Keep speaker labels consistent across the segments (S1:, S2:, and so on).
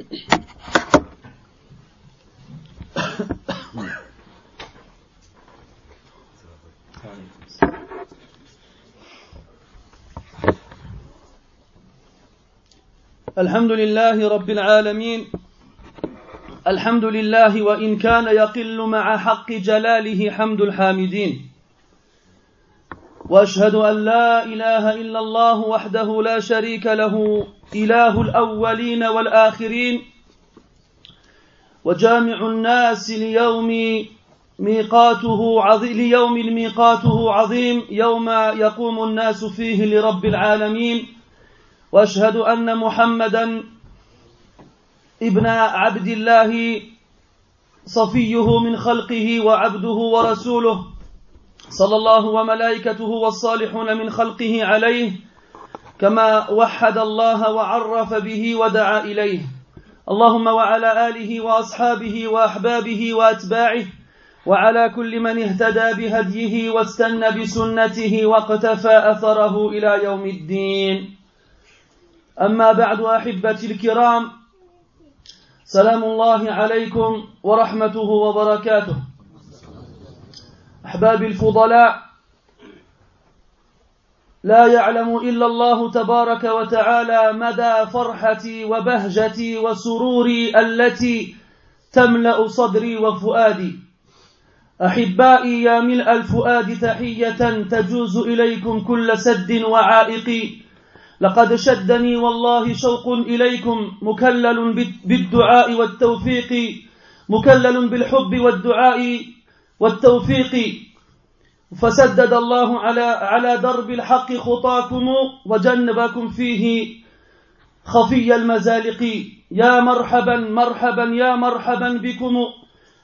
S1: الحمد لله رب العالمين. الحمد لله وإن كان يقل مع حق جلاله حمد الحامدين. وأشهد أن لا إله إلا الله وحده لا شريك له إله الأولين والآخرين وجامع الناس ليوم ميقاته عظيم ليوم ميقاته عظيم يوم يقوم الناس فيه لرب العالمين. وأشهد أن محمدا ابن عبد الله صفيه من خلقه وعبده ورسوله صلى الله وملائكته والصالحون من خلقه عليه. كما وحد الله وعرف به ودعا إليه. اللهم وعلى آله وأصحابه وأحبابه وأتباعه وعلى كل من اهتدى بهديه واستنى بسنته واقتفى أثره إلى يوم الدين. أما بعد أحبتي الكرام سلام الله عليكم ورحمته وبركاته. أحبابي الفضلاء لا يعلم إلا الله تبارك وتعالى مدى فرحتي وبهجتي وسروري التي تملأ صدري وفؤادي. أحبائي يا ملء الفؤاد تحية تجوز إليكم كل سد وعائق. لقد شدني والله شوق إليكم مكلل بالدعاء والتوفيق مكلل بالحب والدعاء والتوفيق. فسدد الله على على درب الحق خطاكم وجنبكم فيه خفي المزالق. يا مرحبا مرحبا يا مرحبا بكم.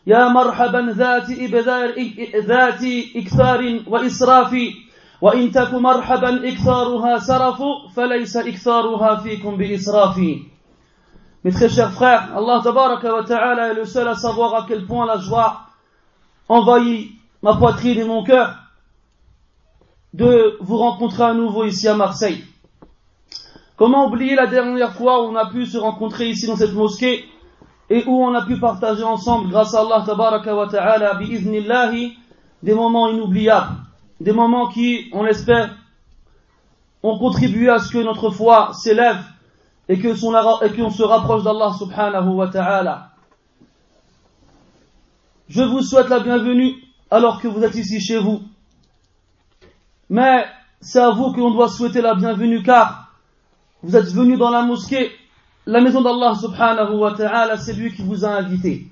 S1: يا مرحبا ذات إبذار ذات إكثار وإسراف. وإن تك مرحبا إكثارها سرف فليس إكثارها فيكم بإسراف. Mes très chers frères, Allah tabaraka wa ta'ala est le seul à savoir à quel point la joie envahit ma poitrine et mon cœur de vous rencontrer à nouveau ici à Marseille. Comment oublier la dernière fois où on a pu se rencontrer ici dans cette mosquée et où on a pu partager ensemble, grâce à Allah ta'ala, des moments inoubliables, des moments qui, on l'espère, ont contribué à ce que notre foi s'élève et et qu'on se rapproche d'Allah subhanahu wa ta'ala. Je vous souhaite la bienvenue alors que vous êtes ici chez vous. Mais c'est à vous que l'on doit souhaiter la bienvenue car vous êtes venus dans la mosquée, la maison d'Allah subhanahu wa ta'ala, c'est lui qui vous a invité.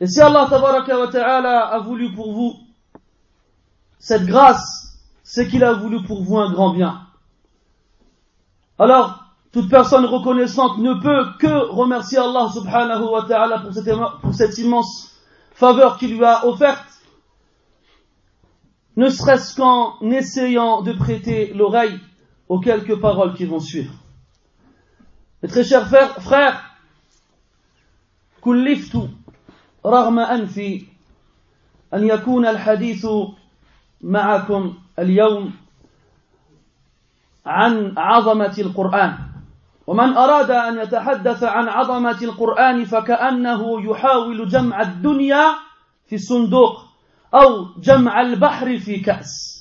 S1: Et si Allah tabaraka wa ta'ala a voulu pour vous cette grâce, c'est qu'il a voulu pour vous un grand bien. Alors, toute personne reconnaissante ne peut que remercier Allah subhanahu wa ta'ala pour cette, pour cette immense faveur qu'il lui a offerte, ne serait-ce qu'en essayant de prêter l'oreille aux quelques paroles qui vont suivre. Mes très chers frères, كلفت رغم أنفي أن يكون الحديث معكم اليوم عن عظمة القرآن ومن أراد أن يتحدث عن عظمة القرآن فكأنه يحاول جمع الدنيا في صندوق أو جمع البحر في كأس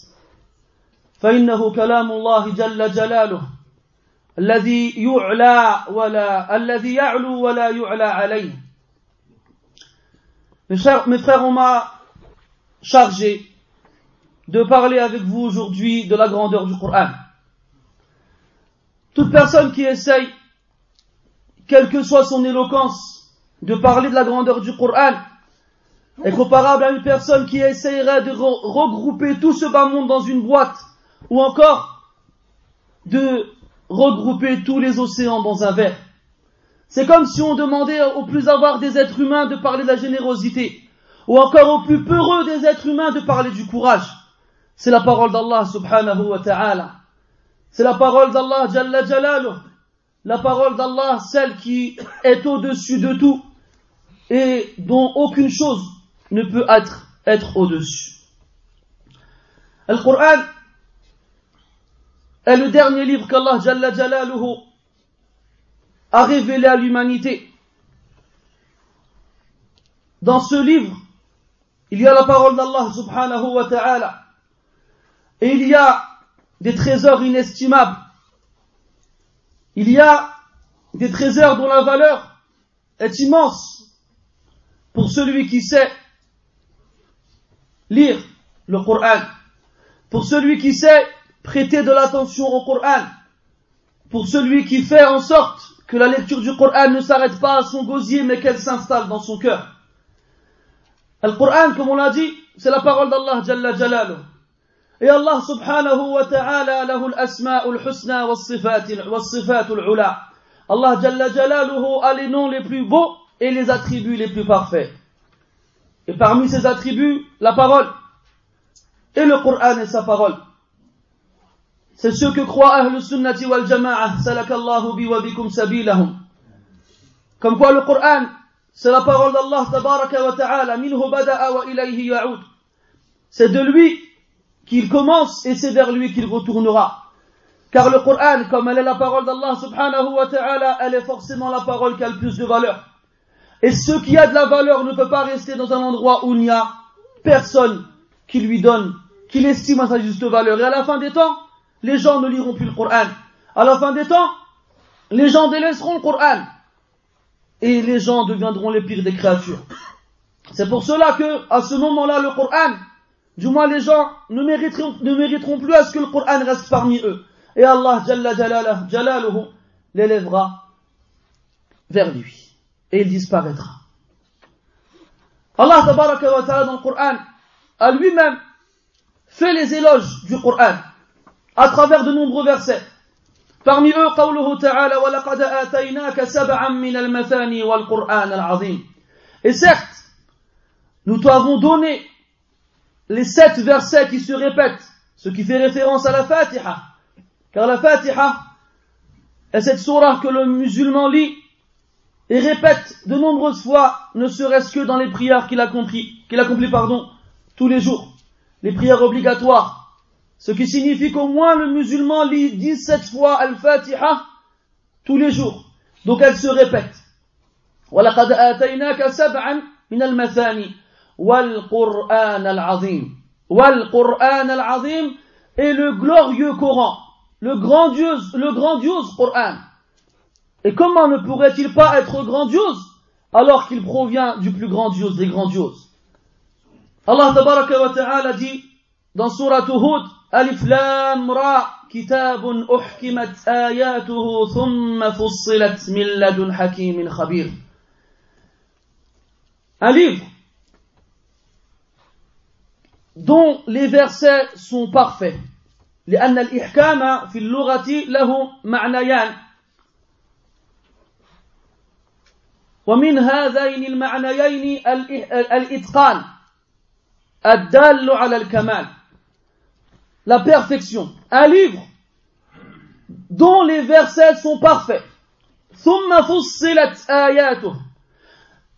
S1: فإنه كلام الله جل جلاله الذي يعلى ولا الذي يعلو ولا يعلى عليه Mes frères, mes frères, on m'a chargé de parler avec vous aujourd'hui de la grandeur du Coran. Toute personne qui essaye, quelle que soit son éloquence, de parler de la grandeur du Coran, est comparable à une personne qui essayerait de regrouper tout ce bas monde dans une boîte, ou encore de regrouper tous les océans dans un verre. C'est comme si on demandait aux plus avares des êtres humains de parler de la générosité, ou encore aux plus peureux des êtres humains de parler du courage. C'est la parole d'Allah subhanahu wa ta'ala. C'est la parole d'Allah jalla. La parole d'Allah, celle qui est au-dessus de tout et dont aucune chose ne peut être, être au-dessus. Le Coran est le dernier livre qu'Allah jalla jalaluhu a révélé à l'humanité. Dans ce livre, il y a la parole d'Allah subhanahu wa ta'ala. Et il y a des trésors inestimables. Il y a des trésors dont la valeur est immense pour celui qui sait lire le Coran, pour celui qui sait prêter de l'attention au Coran, pour celui qui fait en sorte que la lecture du Coran ne s'arrête pas à son gosier mais qu'elle s'installe dans son cœur. Le Coran, comme on l'a dit, c'est la parole d'Allah Jalla Jalaluh. Et Allah subhanahu wa ta'ala lahu al-asma'ul husna was-sifatul ula. Allah Jalla Jalaluhu a les noms les plus beaux et les attributs les plus parfaits. Et parmi ces attributs, la parole. Et le Coran est sa parole. C'est ce que croit Ahl Sunnati wal Jama'ah, salakallahu bi wa bikum sabilahum. Comme quoi le Coran, c'est la parole d'Allah tabaraka wa ta'ala, minhu wa ilayhi. C'est de lui qu'il commence et c'est vers lui qu'il retournera. Car le Coran, comme elle est la parole d'Allah subhanahu wa ta'ala, elle est forcément la parole qui a le plus de valeur. Et ce qui a de la valeur ne peut pas rester dans un endroit où il n'y a personne qui lui donne, qui l'estime à sa juste valeur. Et à la fin des temps, les gens ne liront plus le Coran. À la fin des temps, les gens délaisseront le Coran. Et les gens deviendront les pires des créatures. C'est pour cela que, à ce moment-là, le Coran, du moins les gens ne mériteront, ne mériteront plus à ce que le Coran reste parmi eux. Et Allah, Jalla Jalaluhu, l'élèvera vers lui et il disparaîtra. Allah tabaraka wa ta'ala dans le Coran a lui-même fait les éloges du Coran à travers de nombreux versets. Parmi eux, قوله تعالى وَلَقَدْ آتَيْنَاكَ سَبْعًا مِنَ الْمَثَانِ وَالْقُرْآنَ الْعَظِيمِ Et certes, nous t'avons donné les sept versets qui se répètent, ce qui fait référence à la Fatiha. Car la Fatiha est cette surah que le musulman lit et répète de nombreuses fois, ne serait-ce que dans les prières qu'il accomplit, qu'il accomplit pardon, tous les jours, les prières obligatoires, ce qui signifie qu'au moins le musulman lit 17 fois Al-Fatiha tous les jours. Donc elle se répète. وَلَقَدْ آتَيْنَاكَ سَبْعًا مِنَ الْمَثَانِ وَالْقُرْآنَ الْعَظِيمِ وَالْقُرْآنَ الْعَظِيمِ et le glorieux Coran, le grandiose, le grandiose Coran. Et comment ne pourrait-il pas être grandiose alors qu'il provient du plus grandiose des grandioses Allah tabaraka wa ta'ala dit dans surah Hud Alif Lam Ra Kitabun uhkimat ayatuhu thumma fussilat min ladun hakimin khabir Un livre dont les versets sont parfaits لأن الإحكام في اللغة له معنيان ومن هذين المعنيين الإتقان الدال على الكمال la perfection un livre dont les versets sont parfaits ثم فصلت آياته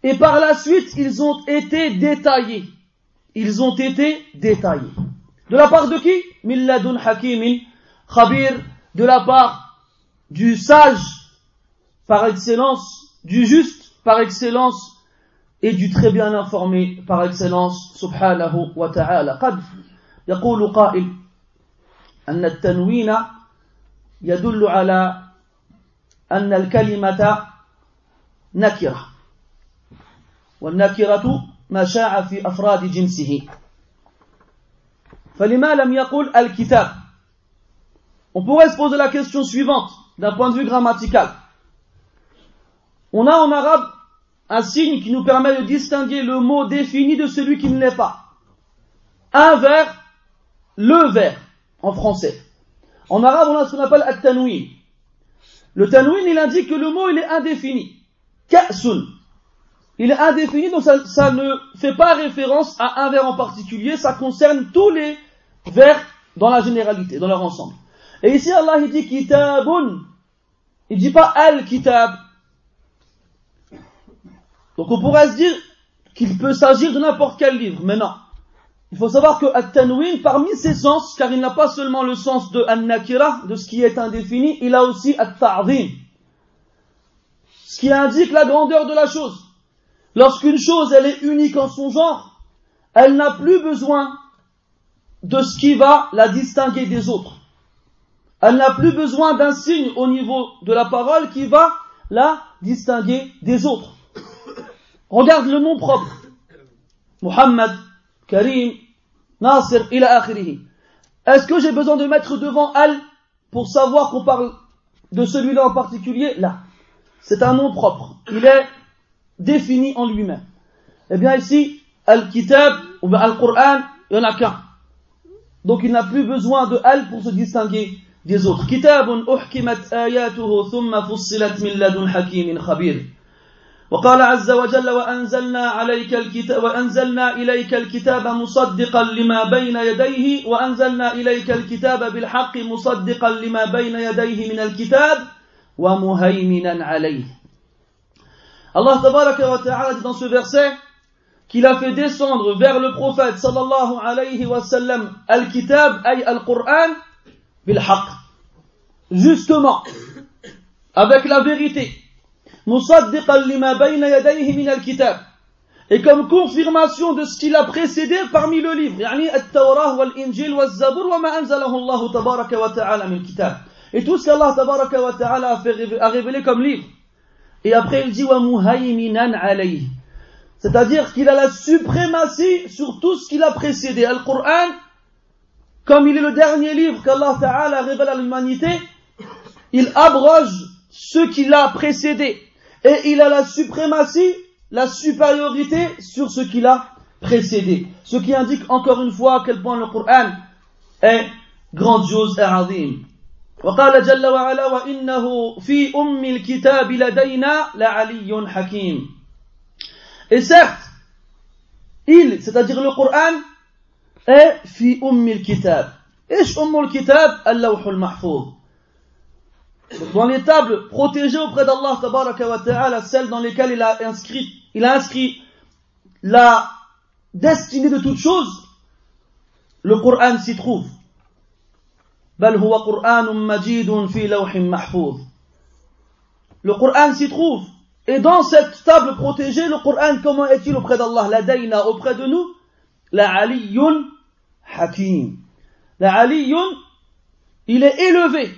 S1: et par la suite ils ont été détaillés ils ont été détaillés de la part de qui milladun hakimin khabir de la part du sage par excellence du juste par excellence et du très bien informé par excellence subhanahu wa ta'ala قد يقول قائل أن التنوين يدل على أن الكلمة نكرة والنكرة ما شاع في أفراد جنسه فلما لم يقل الكتاب On pourrait se poser la question suivante d'un point de vue grammatical. On a en arabe un signe qui nous permet de distinguer le mot défini de celui qui ne l'est pas. Un vers, le vers, en français. En arabe, on a ce qu'on appelle at-tanwin. Le tanwin, il indique que le mot, il est indéfini. Ka'sun. Il est indéfini, donc ça, ça, ne fait pas référence à un vers en particulier, ça concerne tous les vers dans la généralité, dans leur ensemble. Et ici, Allah, il dit kitabun. Il dit pas al-kitab. Donc on pourrait se dire qu'il peut s'agir de n'importe quel livre, mais non. Il faut savoir que At-Tanwin, parmi ses sens, car il n'a pas seulement le sens de An-Nakira, de ce qui est indéfini, il a aussi At-Ta'zim. ce qui indique la grandeur de la chose. Lorsqu'une chose, elle est unique en son genre, elle n'a plus besoin de ce qui va la distinguer des autres. Elle n'a plus besoin d'un signe au niveau de la parole qui va la distinguer des autres. Regarde le nom propre. Mohammed, Karim, Nasir, il a Est-ce que j'ai besoin de mettre devant Al pour savoir qu'on parle de celui-là en particulier? Là. C'est un nom propre. Il est défini en lui-même. Eh bien ici, Al-Kitab ou Al-Qur'an, il n'y en a qu'un. Donc il n'a plus besoin de Al pour se distinguer des autres. وقال عز وجل وأنزلنا عليك الكتاب وأنزلنا إليك الكتاب مصدقا لما بين يديه وأنزلنا إليك الكتاب بالحق مصدقا لما بين يديه من الكتاب ومهيمنا عليه. الله تبارك وتعالى dans ce verset qu'il a fait descendre vers le صلى الله عليه وسلم الكتاب أي القرآن بالحق justement avec la vérité. et comme confirmation de ce qu'il a précédé parmi le livre et tout ce qu'Allah a révélé comme livre. Et après il dit c'est-à-dire qu'il a la suprématie sur tout ce qu'il a précédé. Al-Qur'an, comme il est le dernier livre qu'Allah Ta'ala révèle à l'humanité il abroge ce qu'il a précédé. Et il a la suprématie, la supériorité sur ce qui l'a précédé. Ce qui indique encore une fois à quel point le Coran est grandiose et azim. وقال جل وعلا وإنه في أم الكتاب لدينا لعلي حكيم. Et certes, il, c'est-à-dire le Coran, est fi ummil kitab. Ish ummul kitab al-lawhul Dans les tables protégées auprès d'Allah tabaraka wa ta'ala, celles dans lesquelles il a inscrit, il a inscrit la destinée de toute chose, le Coran s'y trouve. Le Coran s'y trouve. Et dans cette table protégée, le Coran, comment est-il auprès d'Allah? Ladaina auprès de nous La aliyun hakim. La aliyun, il est élevé.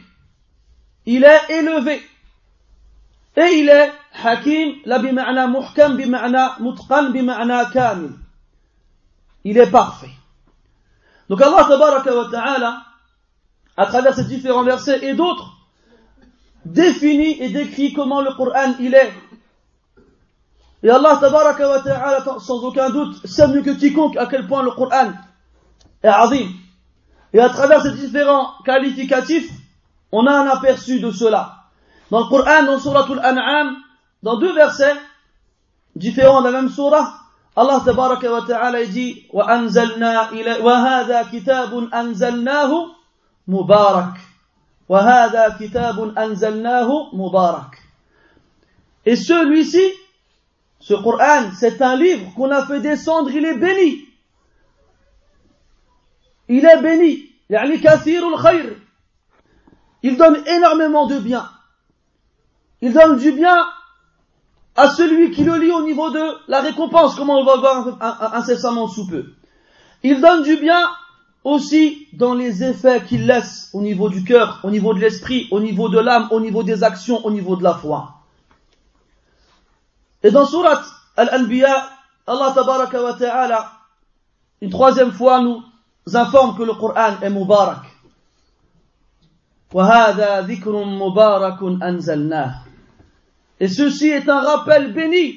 S1: Il est élevé. Et il est hakim, la bima'na muhkam, bima'na mutqan, bima'na kamil. Il est parfait. Donc Allah tabaraka wa ta'ala, à travers ces différents versets et d'autres, définit et décrit comment le Coran il est. Et Allah tabaraka wa ta'ala, sans aucun doute, sait mieux que quiconque à quel point le Coran est azim. Et à travers ces différents qualificatifs, on a un aperçu de cela. Dans le Coran, dans Surah Al-An'am, dans deux versets différents de la même surah, Allah tabaraka wa ta'ala dit وَأَنزَلْنَا إِلَى وَهَذَا كِتَابٌ أَنزَلْنَاهُ مُبَارَكٌ وَهَذَا كِتَابٌ أَنزَلْنَاهُ مُبَارَكٌ Et celui-ci, ce Coran, c'est un livre qu'on a fait descendre, il est béni. Il est béni. يعني كثير الخير. il donne énormément de bien. Il donne du bien à celui qui le lit au niveau de la récompense, comme on va voir incessamment sous peu. Il donne du bien aussi dans les effets qu'il laisse au niveau du cœur, au niveau de l'esprit, au niveau de l'âme, au niveau des actions, au niveau de la foi. Et dans Surat Al-Anbiya, Allah tabaraka wa ta'ala, une troisième fois nous informe que le Coran est Mubarak. Et ceci est un rappel béni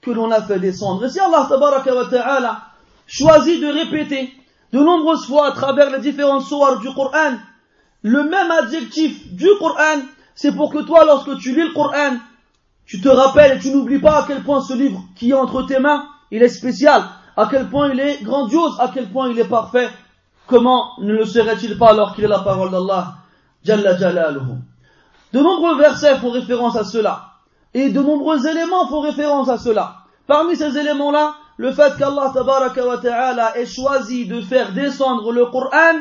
S1: que l'on a fait descendre. Et si Allah ta'ala choisit de répéter de nombreuses fois à travers les différentes sourates du Coran le même adjectif du Coran, c'est pour que toi, lorsque tu lis le Coran, tu te rappelles et tu n'oublies pas à quel point ce livre qui est entre tes mains, il est spécial, à quel point il est grandiose, à quel point il est parfait. Comment ne le serait-il pas alors qu'il est la parole d'Allah? Jalla Jalaluhu. De nombreux versets font référence à cela. Et de nombreux éléments font référence à cela. Parmi ces éléments-là, le fait qu'Allah tabaraka wa ta'ala ait choisi de faire descendre le Coran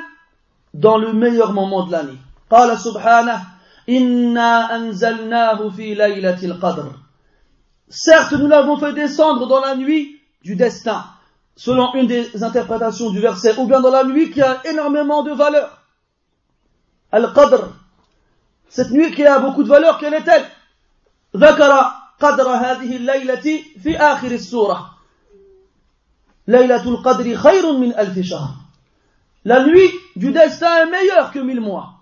S1: dans le meilleur moment de l'année. قال سبحانه إنا أنزلناه في ليلة القدر Certes, nous l'avons fait descendre dans la nuit du destin, selon une des interprétations du verset, ou bien dans la nuit qui a énormément de valeur. Al-Qadr. Cette nuit qui a beaucoup de valeur, quelle est-elle ذكر قدر هذه الليلة في آخر السورة ليلة القدر خير من ألف شهر La nuit du destin est meilleure que mille mois.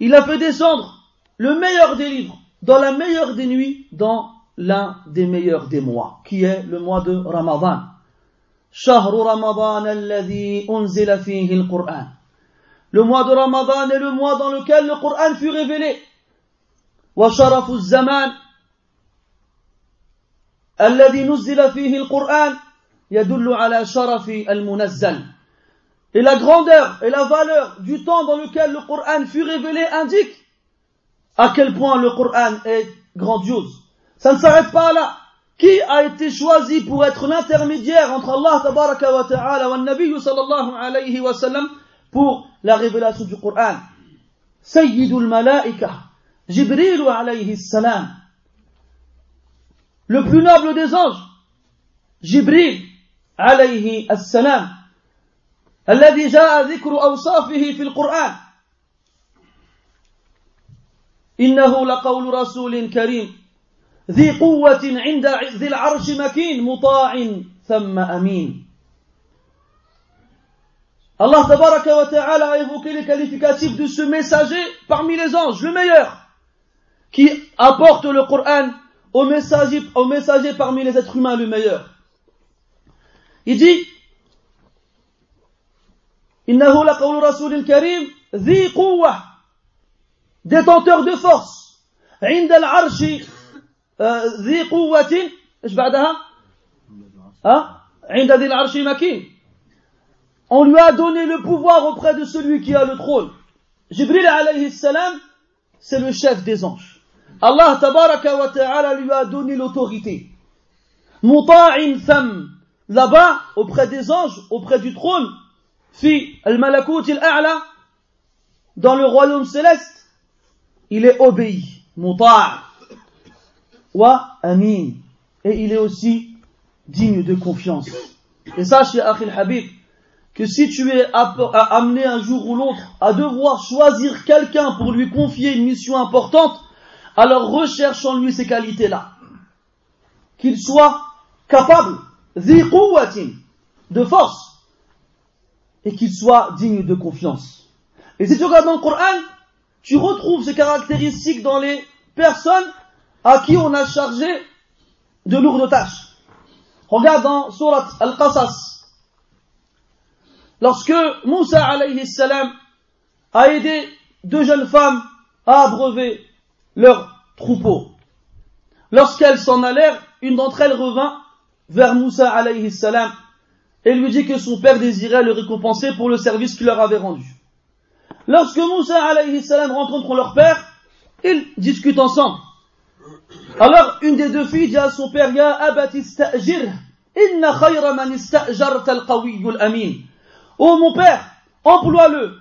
S1: Il a fait descendre le meilleur des livres dans la meilleure des nuits, dans l'un des meilleurs des mois, qui est le mois de Ramadan. شهر رمضان الذي أنزل فيه القرآن Le mois de Ramadan est le mois dans lequel le Coran fut révélé. وشرف الزمان الذي نزل فيه القرآن يدل على شرف المنزل Et la grandeur et la valeur du temps dans lequel le Coran fut révélé indique à quel point le Coran est grandiose. Ça ne s'arrête pas là. Qui a été choisi pour être l'intermédiaire entre Allah tabaraka wa ta'ala wa Nabi sallallahu alayhi wa sallam pour la révélation du Coran Sayyidul Malaika, Jibril alayhi salam. Le plus noble des anges, Jibril alayhi salam. الذي جاء ذكر أوصافه في القرآن إنه لقول رسول كريم ذي قوة عند ذي العرش مكين مطاع ثم أمين Allah tabaraka wa ta'ala a évoqué les qualificatifs de ce messager parmi les anges, le meilleur, qui apporte le Coran au messager, au messager parmi les êtres humains, le meilleur. Il dit, إنه لقول رسول كريم ذي قوة détenteur de force عند العرش ذي قوة ايش بعدها؟ ها؟ عند ذي العرش مكين on lui a donné le pouvoir auprès de celui qui a le trône. Jibril alayhi salam, c'est le chef des anges. Allah tabaraka wa ta'ala lui a donné l'autorité. Muta'in tham, là-bas, auprès des anges, auprès du trône, fi al-malakut al-a'la, dans le royaume céleste, il est obéi. Muta' wa amin. Et il est aussi digne de confiance. Et sache, Akhil Habib, que si tu es amené un jour ou l'autre à devoir choisir quelqu'un pour lui confier une mission importante, alors recherche en lui ces qualités-là. Qu'il soit capable, de force, et qu'il soit digne de confiance. Et si tu regardes dans le Coran, tu retrouves ces caractéristiques dans les personnes à qui on a chargé de lourdes tâches. Regarde dans Surat Al-Qasas, Lorsque Moussa salam a aidé deux jeunes femmes à abreuver leur troupeau, lorsqu'elles s'en allèrent, une d'entre elles revint vers Moussa alayhi salam et lui dit que son père désirait le récompenser pour le service qu'il leur avait rendu. Lorsque Moussa alayhi salam rencontre leur père, ils discutent ensemble. Alors, une des deux filles dit à son père, Ya inna khayra man istajarta al amin. Oh mon père, emploie-le,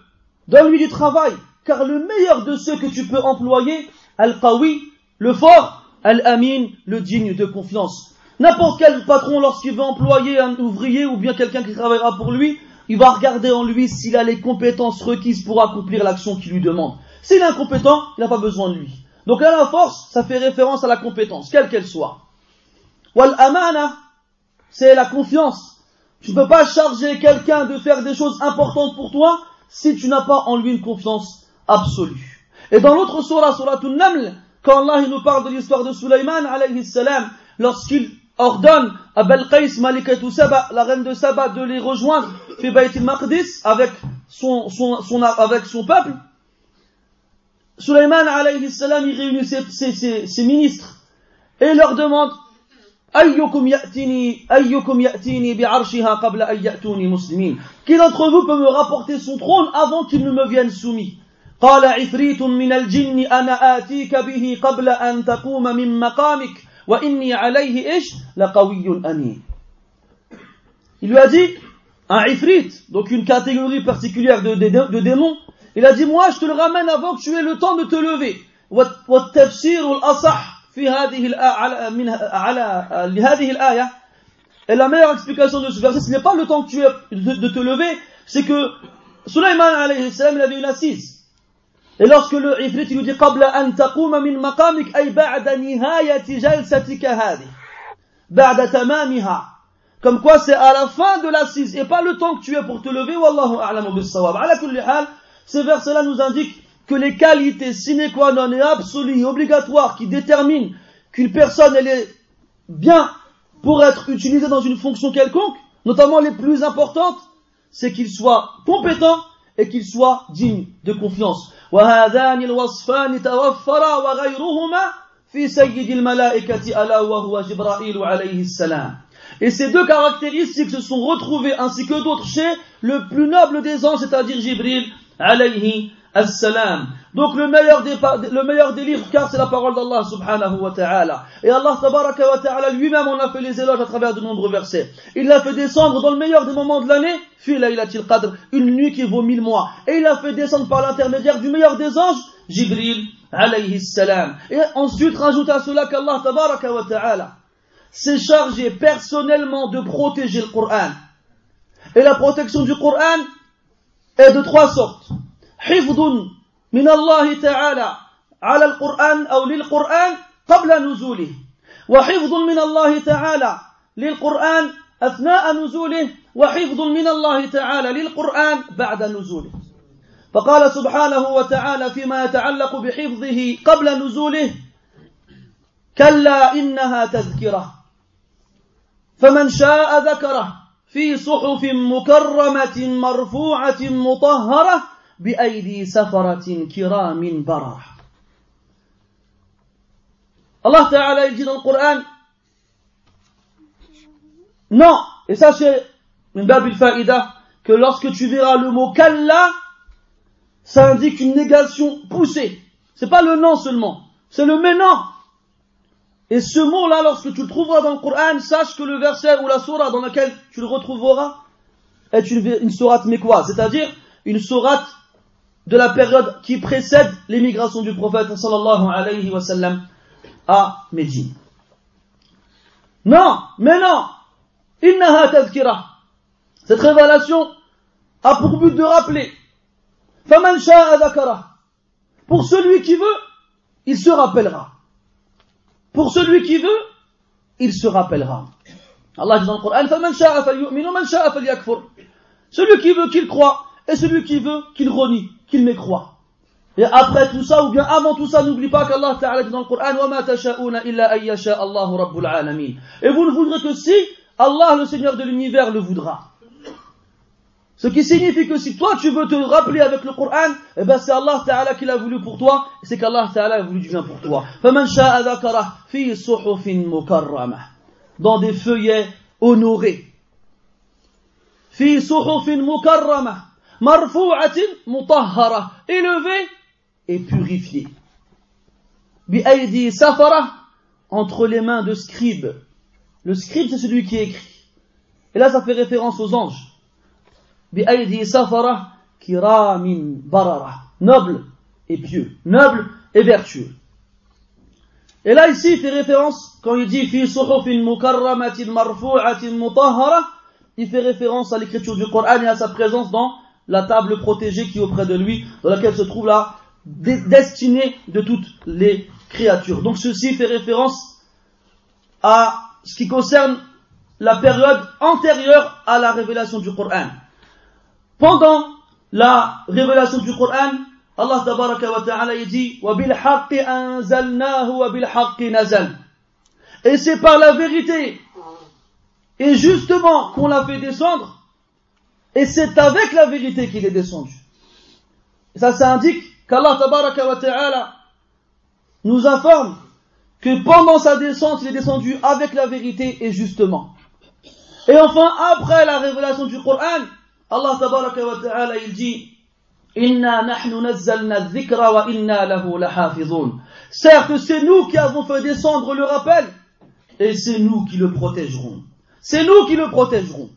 S1: donne-lui du travail, car le meilleur de ceux que tu peux employer, Al-Qawi, le fort, Al-Amin, le digne de confiance. N'importe quel patron, lorsqu'il veut employer un ouvrier ou bien quelqu'un qui travaillera pour lui, il va regarder en lui s'il a les compétences requises pour accomplir l'action qu'il lui demande. S'il est incompétent, il n'a pas besoin de lui. Donc à la force, ça fait référence à la compétence, quelle qu'elle soit. Wal amana, c'est la confiance. Tu ne peux pas charger quelqu'un de faire des choses importantes pour toi si tu n'as pas en lui une confiance absolue. Et dans l'autre surah, surah Naml, quand Allah nous parle de l'histoire de Sulaiman alayhi salam, lorsqu'il ordonne à Belqais Malikatu Saba, la reine de Saba, de les rejoindre, fait Bayt maqdis avec son, son, son, avec son peuple, Sulaiman alayhi salam, il réunit ses, ses, ses, ses ministres et leur demande أيكم يأتيني أيكم يأتيني بعرشها قبل أن يأتوني مسلمين Qui d'entre vous peut me rapporter son trône avant qu'il ne me vienne soumis قال عفريت من الجن أنا آتيك به قبل أن تقوم من مقامك وإني عليه إيش لقوي أمين Il lui a dit, un ifrit, donc une catégorie particulière de, de, de, démons, il a dit, moi je te le ramène avant que tu aies le temps de te lever. والتفسير الأصح في هذه على من على لهذه الآية et la meilleure explication de ce verset ce n'est pas le temps que tu as de, de te lever c'est que Sulaiman alayhi salam il avait une assise et lorsque le Ifrit il lui dit قبل أن تقوم من مقامك أي بعد نهاية جلستك هذه بعد تمامها comme quoi c'est à la fin de l'assise et pas le temps que tu as pour te lever wallahu a'lamu bis-sawab ala kulli hal ce verset là nous indique que les qualités sine qua non et absolues, obligatoires, qui déterminent qu'une personne elle est bien pour être utilisée dans une fonction quelconque, notamment les plus importantes, c'est qu'il soit compétent et qu'il soit digne de confiance. Et ces deux caractéristiques se sont retrouvées ainsi que d'autres chez le plus noble des anges, c'est-à-dire Jibril alayhi As-salam. Donc le meilleur des, car c'est la parole d'Allah subhanahu wa ta'ala. Et Allah lui-même en a fait les éloges à travers de nombreux versets. Il l'a fait descendre dans le meilleur des moments de l'année, fi laylatil qadr, une nuit qui vaut mille mois. Et il l'a fait descendre par l'intermédiaire du meilleur des anges, Jibril alayhi salam. Et ensuite rajoute à cela qu'Allah tabaraka wa ta'ala s'est chargé personnellement de protéger le Coran. Et la protection du Coran est de trois sortes. حفظ من الله تعالى على القرآن أو للقرآن قبل نزوله. وحفظ من الله تعالى للقرآن أثناء نزوله وحفظ من الله تعالى للقرآن بعد نزوله. فقال سبحانه وتعالى فيما يتعلق بحفظه قبل نزوله كلا إنها تذكرة. فمن شاء ذكره في صحف مكرمة مرفوعة مطهرة بأيدي سفرة كرام بررة Allah Ta'ala il dit dans le Coran non et ça c'est une babil faïda que lorsque tu verras le mot kalla ça indique une négation poussée c'est pas le non seulement c'est le mais non et ce mot là lorsque tu le trouveras dans le Coran sache que le verset ou la surah dans laquelle tu le retrouveras est une, une sourate quoi c'est-à-dire une sourate de la période qui précède l'émigration du prophète sallallahu alayhi wa sallam à Médine. Non, mais non, innaha tazkira. Cette révélation a pour but de rappeler faman sha'a. Pour celui qui veut, il se rappellera. Pour celui qui veut, il se rappellera. Allah dit dans faman. Celui qui veut qu'il croit et celui qui veut qu'il renie qu'il mécroit. Et après tout ça, ou bien avant tout ça, n'oublie pas qu'Allah Ta'ala dit dans le Coran, Et vous ne voudrez que si Allah, le Seigneur de l'univers, le voudra. Ce qui signifie que si toi tu veux te rappeler avec le Coran, eh ben c'est Allah Ta'ala qui l'a voulu pour toi, c'est qu'Allah Ta'ala a voulu du bien pour toi. Dans des feuillets honorés. Marfu'atin mutahhara, élevé et purifié. Bi'aydi safara, entre les mains de scribe. Le scribe, c'est celui qui écrit. Et là, ça fait référence aux anges. Bi'aydi safara, kiramin barara. Noble et pieux. Noble et vertueux. Et là, ici, il fait référence, quand il dit fi suhufin mukarramatin marfu'atin mutahhara, il fait référence à l'écriture du Coran et à sa présence dans la table protégée qui est auprès de lui, dans laquelle se trouve la destinée de toutes les créatures. Donc ceci fait référence à ce qui concerne la période antérieure à la révélation du Coran. Pendant la révélation du Coran, Allah tabaraka wa ta'ala dit Et c'est par la vérité et justement qu'on l'a fait descendre et c'est avec la vérité qu'il est descendu. Ça, ça indique qu'Allah ta'ala nous informe que pendant sa descente, il est descendu avec la vérité et justement. Et enfin, après la révélation du Coran, Allah ta'ala il dit. Certes, c'est nous qui avons fait descendre le rappel et c'est nous qui le protégerons. C'est nous qui le protégerons.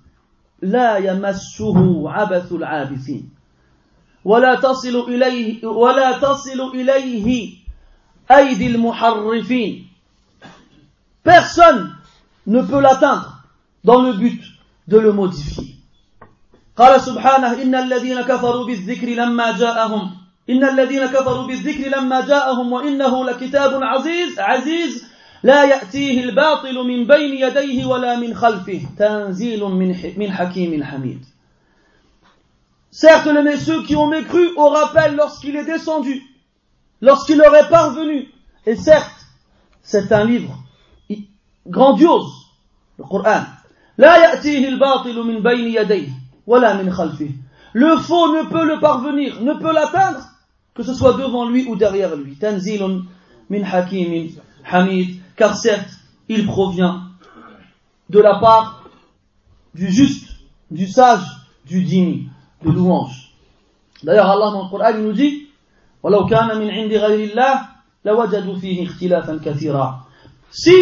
S1: لا يمسه عبث العابثين ولا تصل إليه ولا تصل إليه أيدي المحرفين personne ne peut l'atteindre dans le but de le modifier. قال سبحانه إن الذين كفروا بالذكر لما جاءهم إن الذين كفروا بالذكر لما جاءهم وإنه لكتاب عزيز عزيز لا يأتيه الباطل من بين يديه ولا من خلفه تنزيل من من حكيم حميد Certes, les ceux qui ont mécru au rappel lorsqu'il est descendu, lorsqu'il leur est parvenu. Et certes, c'est un livre grandiose, le Coran. لا يأتيه الباطل من بين يديه ولا من خلفه. Le faux ne peut le parvenir, ne peut l'atteindre, que ce soit devant lui ou derrière lui. Tanzilun min hakimin hamid. Car certes, il provient de la part du juste, du sage, du digne, de louange. D'ailleurs, Allah dans le Coran, il nous dit, ولو كان من عند غير الله لوجدوا فيه اختلافا كثيرا. Si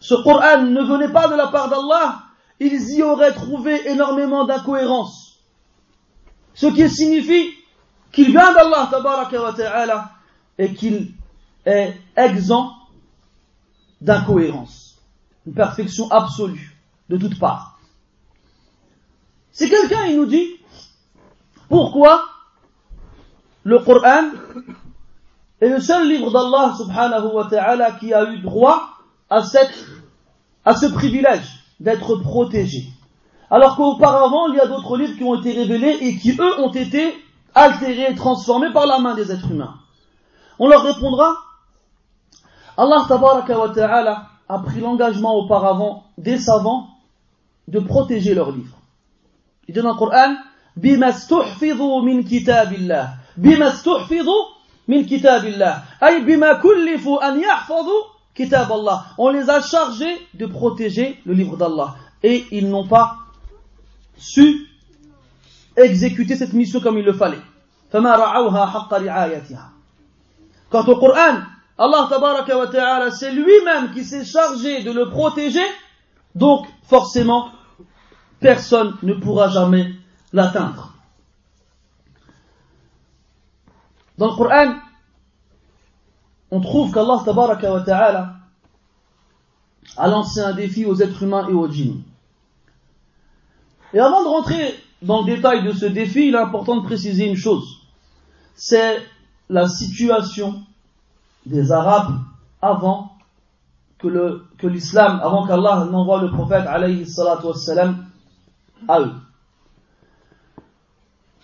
S1: ce Coran ne venait pas de la part d'Allah, ils y auraient trouvé énormément d'incohérences. Ce qui signifie qu'il vient d'Allah tabaraka wa ta'ala et qu'il est exempt d'incohérence. Une perfection absolue de toutes parts. Si quelqu'un il nous dit pourquoi le Coran est le seul livre d'Allah subhanahu wa ta'ala qui a eu droit à cette, à ce privilège d'être protégé? Alors qu'auparavant, il y a d'autres livres qui ont été révélés et qui, eux, ont été altérés et transformés par la main des êtres humains. On leur répondra, Allah tabaraka wa ta'ala a pris l'engagement auparavant des savants de protéger leurs livres. Il dit dans le Coran, بما استحفظوا من كتاب الله بما استحفظوا من كتاب الله أي بما كلفوا أن يحفظوا كتاب الله on les a chargés de protéger le livre d'Allah et ils n'ont pas su exécuter cette mission comme il le fallait فما رعوها حق رعايتها quant au Coran Allah tabaraka wa ta'ala c'est lui-même qui s'est chargé de le protéger donc forcément personne ne pourra jamais l'atteindre. Dans le Coran, on trouve qu'Allah tabaraka wa ta'ala a lancé un défi aux êtres humains et aux djinns. Et avant de rentrer dans le détail de ce défi, il est important de préciser une chose. C'est la situation des Arabes avant que l'islam, avant qu'Allah n'envoie le prophète alayhi salatu wassalam à eux.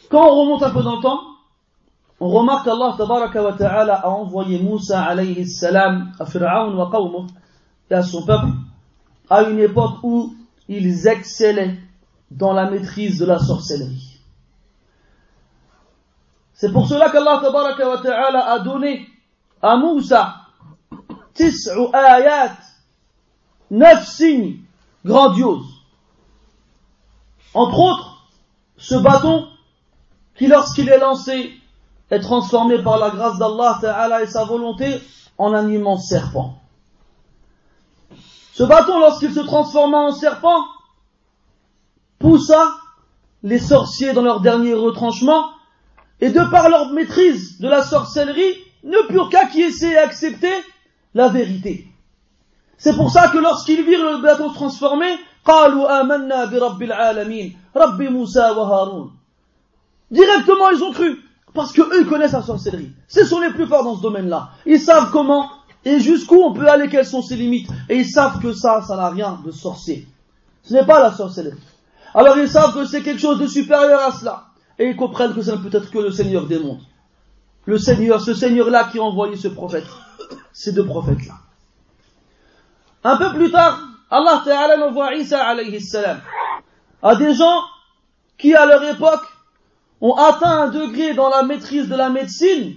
S1: Quand on remonte un peu dans le temps, on remarque qu'Allah tabaraka wa ta'ala a envoyé Moussa alayhi salam à Fir'aun wa qawmuh et à son peuple à une époque où ils excellaient dans la maîtrise de la sorcellerie. C'est pour cela qu'Allah tabaraka wa ta'ala a donné à Moussa tis'u ayat, neuf signes grandioses. Entre autres, ce bâton qui lorsqu'il est lancé est transformé par la grâce d'Allah et sa volonté en un immense serpent. Ce bâton, lorsqu'il se transforma en serpent, poussa les sorciers dans leur dernier retranchement, et de par leur maîtrise de la sorcellerie, ne purent qu'à qui accepter la vérité. C'est pour ça que lorsqu'ils virent le bateau se transformer, Directement, ils ont cru. Parce que eux, connaissent la sorcellerie. Ce sont les plus forts dans ce domaine-là. Ils savent comment et jusqu'où on peut aller, quelles sont ses limites. Et ils savent que ça, ça n'a rien de sorcier. Ce n'est pas la sorcellerie. Alors ils savent que c'est quelque chose de supérieur à cela. Et ils comprennent que ça ne peut être que le Seigneur des mondes. Le Seigneur, ce Seigneur-là qui a envoyé ce prophète. Ces deux prophètes-là. Un peu plus tard, Allah Ta'ala envoie Isa alayhi salam à des gens qui à leur époque ont atteint un degré dans la maîtrise de la médecine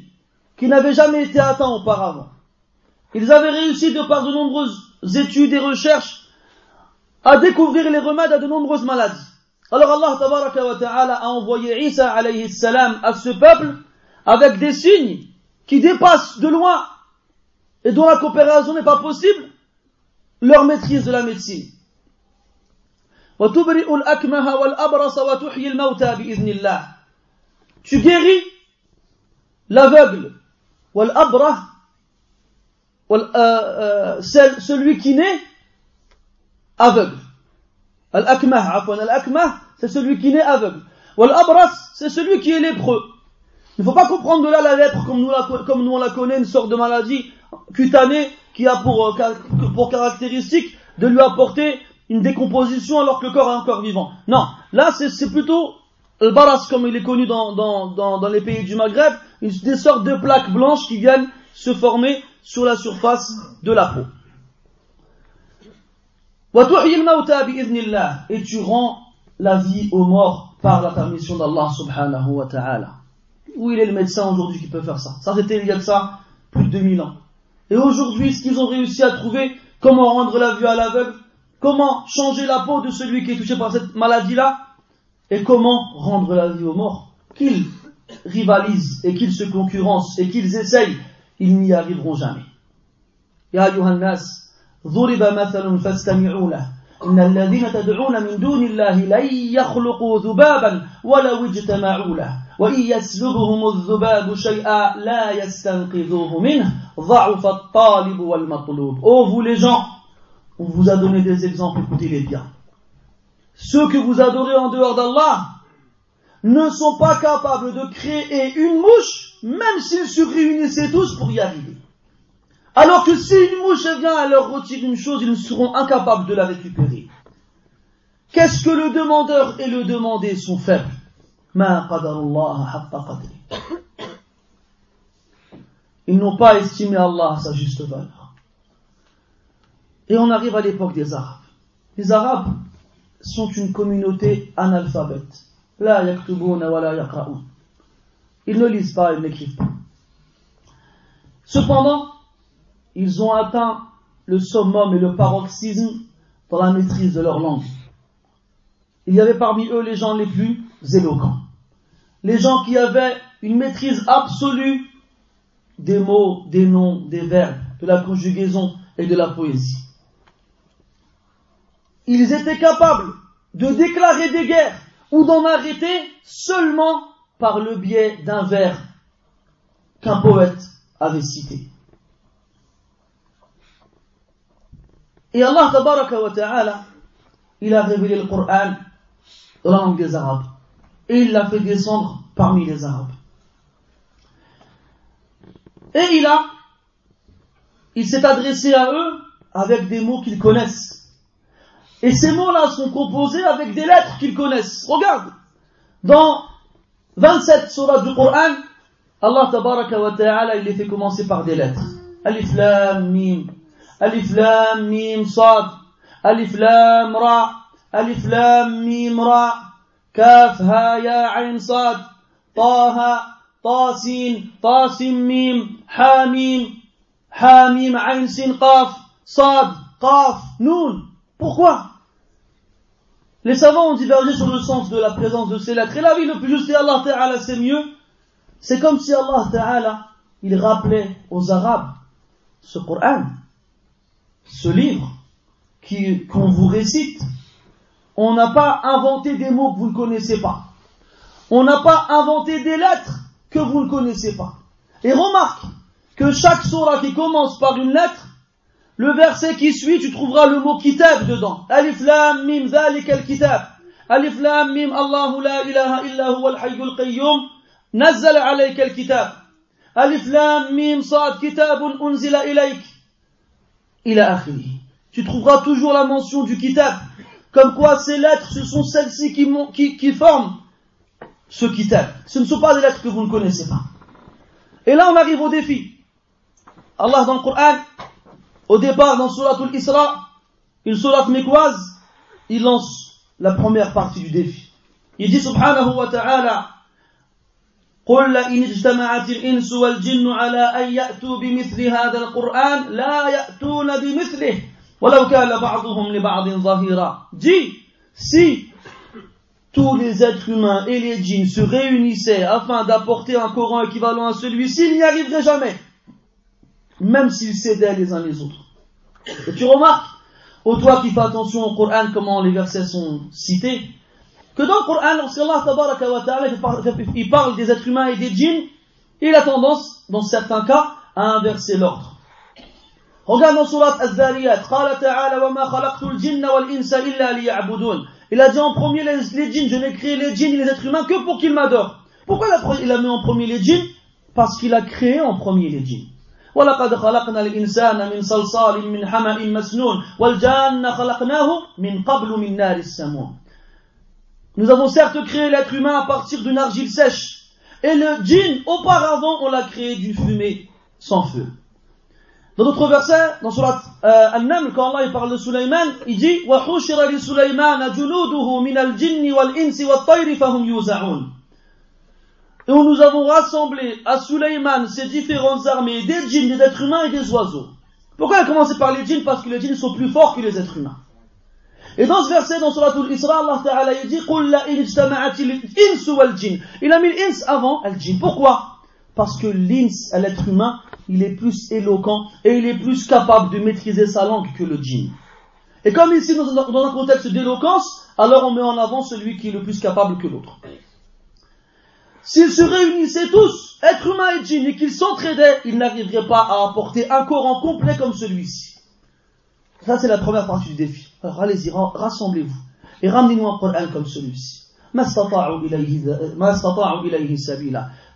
S1: qui n'avait jamais été atteint auparavant. Ils avaient réussi de par de nombreuses études et recherches à découvrir les remèdes à de nombreuses maladies. Alors Allah ta'ala a envoyé Isa alayhi salam à ce peuple avec des signes qui dépassent de loin et dont la coopération n'est pas possible leur maîtrise de la médecine. Tu guéris l'aveugle, euh, euh, celui qui naît aveugle. Al-akmah, c'est celui qui naît aveugle. Wal-abras, c'est celui qui est lépreux. Il ne faut pas comprendre de là la lèpre comme nous, la, comme on la connaît, une sorte de maladie cutanée qui a pour, euh, pour caractéristique de lui apporter une décomposition alors que le corps est encore vivant. Non, là c'est plutôt le baras comme il est connu dans les pays du Maghreb, des sortes de plaques blanches qui viennent se former sur la surface de la peau. Et tu rends la vie aux morts par la permission d'Allah subhanahu wa ta'ala. Où il est le médecin aujourd'hui qui peut faire ça Ça c'était il y a de ça plus de 2000 ans. Et aujourd'hui, ce qu'ils ont réussi à trouver, comment rendre la vue à l'aveugle, comment changer la peau de celui qui est touché par cette maladie-là, et comment rendre la vie aux morts, qu'ils rivalisent et qu'ils se concurrencent et qu'ils essayent, ils n'y arriveront jamais. Ya nas, ضرب مثل فاستمعوا له إن الذين تدعون من دون الله لن يخلقوا ذبابا ولو اجتمعوا له وإن يسلبهم الذباب شيئا لا يستنقذوه منه ضعف الطالب والمطلوب Oh vous les gens, on vous a donné des exemples, écoutez-les bien. Ceux que vous adorez en dehors d'Allah ne sont pas capables de créer une mouche, même s'ils se réunissaient tous pour y arriver. Alors que si une mouche vient à leur retirer une chose, ils seront incapables de la récupérer. Qu'est-ce que le demandeur et le demandé sont faibles Ils n'ont pas estimé Allah à sa juste valeur. Et on arrive à l'époque des Arabes. Les Arabes, sont une communauté analphabète. Ils ne lisent pas, ils n'écrivent pas. Cependant, ils ont atteint le summum et le paroxysme dans la maîtrise de leur langue. Il y avait parmi eux les gens les plus éloquents. Les gens qui avaient une maîtrise absolue des mots, des noms, des verbes, de la conjugaison et de la poésie ils étaient capables de déclarer des guerres ou d'en arrêter seulement par le biais d'un vers qu'un poète avait cité. Et Allah wa il a révélé le Coran la langue des Arabes. Et il l'a fait descendre parmi les Arabes. Et il a, il s'est adressé à eux avec des mots qu'ils connaissent. Et ces mots-là sont composés avec des lettres qu'ils connaissent. Regarde, dans 27 surahs du Coran, Allah tabaraka wa ta'ala, il les fait commencer par des lettres. Alif lam mim, alif lam mim sad, alif lam ra, alif lam mim ra, ain sad, taha, tasin, tasim mim, hamim, hamim ain sin qaf, sad, qaf, nun. Pourquoi? Les savants ont divergé sur le sens de la présence de ces lettres. Et la vie le plus juste, Allah Ta'ala, c'est mieux. C'est comme si Allah Ta'ala, il rappelait aux Arabes ce Coran, ce livre qu'on vous récite. On n'a pas inventé des mots que vous ne connaissez pas. On n'a pas inventé des lettres que vous ne connaissez pas. Et remarque que chaque surah qui commence par une lettre le verset qui suit, tu trouveras le mot kitab dedans. Alif lam mim ذلك الكتاب. Alif lam mim الله لا إله إلا هو الحي القيوم نزل عليك الكتاب. Alif lam mim صاد كتاب أنزل إليك. إلى آخره. Tu trouveras toujours la mention du kitab. Comme quoi ces lettres, ce sont celles-ci qui, qui, qui forment ce kitab. Ce ne sont pas des lettres que vous ne connaissez pas. Et là, on arrive au défi. Allah dans le Coran, au départ, dans Surat al-Isra, une surat mécoise, il lance la première partie du défi. Il dit subhanahu wa ta'ala, قل لئن اجتمعت الإنس والجن على أن يأتوا بمثل هذا القرآن لا يأتون بمثله Dis, si tous les êtres humains et les djinns se réunissaient afin d'apporter un Coran équivalent à celui-ci, ils n'y arriveraient jamais. Même s'ils s'aidaient les uns les autres. Et tu remarques, au toi qui fais attention au Coran, comment les versets sont cités, que dans le Coran, lorsque il parle des êtres humains et des djinns, il a tendance, dans certains cas, à inverser l'ordre. Regarde dans Surat Az-Zariyat, Il a dit en premier les, les djinns, je n'ai créé les djinns et les êtres humains que pour qu'ils m'adorent. Pourquoi il a mis en premier les djinns Parce qu'il a créé en premier les djinns. ولقد خلقنا الإنسان من صلصال من حمأ مسنون والجان خلقناه من قبل من نار السموم Nous avons certes créé l'être humain à partir d'une argile sèche. Et le djinn, auparavant, on l'a créé d'une fumée sans feu. Dans d'autres versets, dans surat euh, Al-Naml, quand Allah il parle de Sulaiman, il dit وَحُشِرَ لِسُلَيْمَانَ جُنُودُهُ مِنَ الْجِنِّ وَالْإِنسِ وَالطَّيْرِ فَهُمْ يُوزَعُونَ Et où nous avons rassemblé à Sulaiman ces différentes armées des djinns, des êtres humains et des oiseaux. Pourquoi il a commencé par les djinns Parce que les djinns sont plus forts que les êtres humains. Et dans ce verset, dans Surah Al-Isra, Allah Ta'ala il dit قُلْ لَإِنْ اجْتَمَعَتِ الْإِنسُ وَالْجِنِّ Il a mis l'ins avant al-jinn. Pourquoi Parce que l'ins, l'être humain, il est plus éloquent et il est plus capable de maîtriser sa langue que le djinn. Et comme ici, dans un contexte d'éloquence, alors on met en avant celui qui est le plus capable que l'autre. S'ils se réunissaient tous, êtres humains et djinn, et qu'ils s'entraidaient, ils n'arriveraient pas à apporter un Coran complet comme celui-ci. Ça, c'est la première partie du défi. Alors allez-y, rassemblez-vous. Et ramenez-nous un Coran comme celui-ci.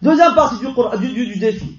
S1: Deuxième partie du, défi.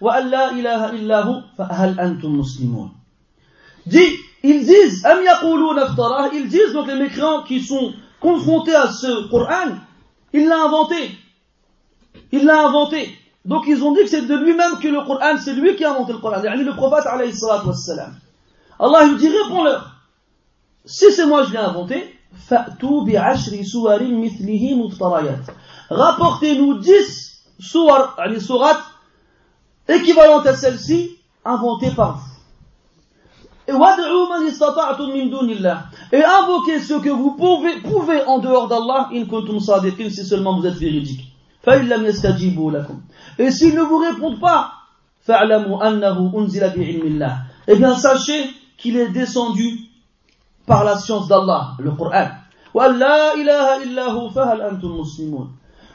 S1: وأن لا إله إلا هو فهل أنتم مسلمون Dit, ils disent, Am yaquluna iftarah, ils disent donc les mécréants qui sont confrontés à ce Coran, il l'a inventé. Il l'a inventé. Donc ils ont dit que c'est de lui-même que le Coran, c'est lui qui a inventé le Coran. Yani le prophète alayhi salatu wassalam. Allah lui dit, réponds-leur. Si c'est moi je l'ai inventé, Rapportez-nous 10 sourates, les sourates équivalentes à celle-ci, inventées par vous. Et invoquez ce que vous pouvez, pouvez en dehors d'Allah, si seulement vous êtes véridique. Et s'ils ne vous répondent pas, eh bien sachez qu'il est descendu par la science d'Allah, le Coran.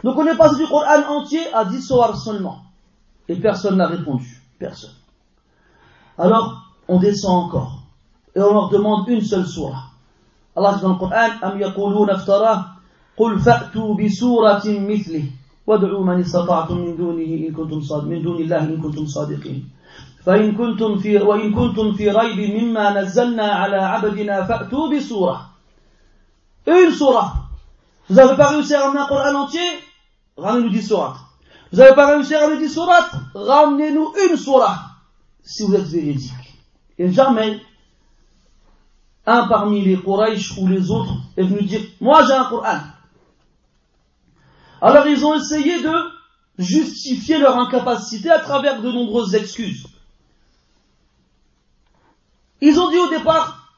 S1: Donc on est passé du Coran entier à 10 soirs seulement. Et personne n'a répondu. Personne. Alors, on descend encore. Et on leur demande une seule surah. Allah dit dans le Coran, Am yakuluna aftara, قل فأتوا بسورة مثله وادعوا من استطعتم من دونه إن كنتم صادقين من دون الله إن كنتم صادقين فإن كنتم في وإن كنتم في ريب مما نزلنا على عبدنا فأتوا بسورة une surah vous n'avez pas réussi à ramener un Coran entier ramenez-nous 10 sourates vous n'avez pas réussi à ramener 10 sourates ramenez-nous une surah si vous êtes véridique. Et jamais un parmi les Quraysh ou les autres est venu dire moi j'ai un Coran alors ils ont essayé de justifier leur incapacité à travers de nombreuses excuses. Ils ont dit au départ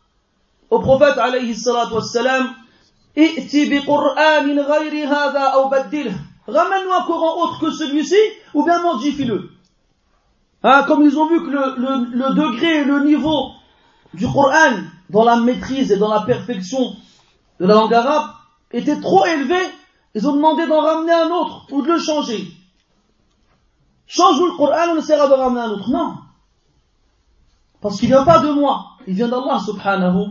S1: au prophète alayhi salatu wassalam Ramène-nous un Coran autre que celui-ci, ou bien modifie-le. Hein, comme ils ont vu que le, degré et le niveau du Coran dans la maîtrise et dans la perfection de la langue arabe était trop élevé, ils ont demandé d'en ramener un autre ou de le changer. Change-nous le Coran, on essaiera de ramener un autre. Non. Parce qu'il ne vient pas de moi. Il vient d'Allah subhanahu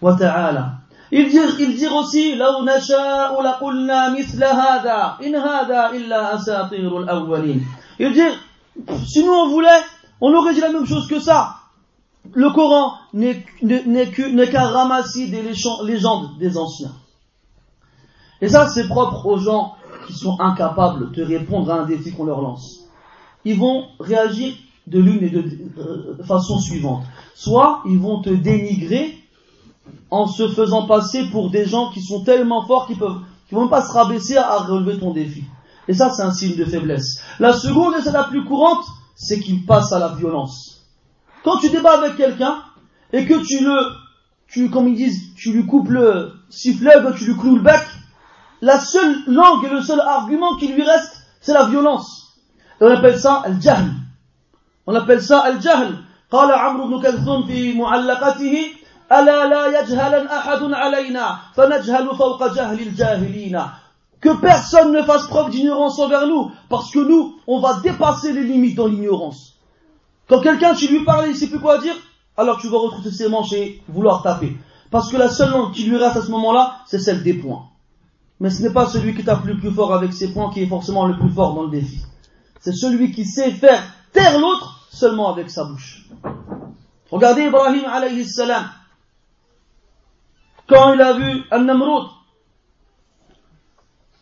S1: wa ta'ala. Il dit, il dit aussi, لو نشاء لقلنا مثل هذا إن هذا إلا أساطير الأولين. Il dit, si nous on voulait, on aurait dit la même chose que ça. Le Coran n'est qu'un ramassis des légendes des anciens. Et ça, c'est propre aux gens qui sont incapables de répondre à un défi qu'on leur lance. Ils vont réagir de l'une et de euh, façon suivante. Soit ils vont te dénigrer en se faisant passer pour des gens qui sont tellement forts qu'ils peuvent, qui vont pas se rabaisser à relever ton défi. Et ça, c'est un signe de faiblesse. La seconde, et c'est la plus courante, c'est qu'ils passent à la violence. Quand tu débats avec quelqu'un et que tu le tu, comme ils disent, tu lui coupes le sifflet, tu lui cloues le bec, la seule langue et le seul argument qui lui reste, c'est la violence. Et on appelle ça al-jahl. On appelle ça al-jahl. قال عمرو بن كلثوم في معلقته ألا لا يجهلا أحد علينا فنجهل فوق جهل الجاهلين que personne ne fasse preuve d'ignorance envers nous, parce que nous, on va dépasser les limites dans l'ignorance. Quand quelqu'un, tu lui parles, il ne sait plus quoi dire, alors tu vas retrouver ses manches et vouloir taper. Parce que la seule langue qui lui reste à ce moment-là, c'est celle des points. Mais ce n'est pas celui qui tape le plus fort avec ses points qui est forcément le plus fort dans le défi. C'est celui qui sait faire taire l'autre seulement avec sa bouche. Regardez Ibrahim alayhi salam. Quand il a vu An-Namrud,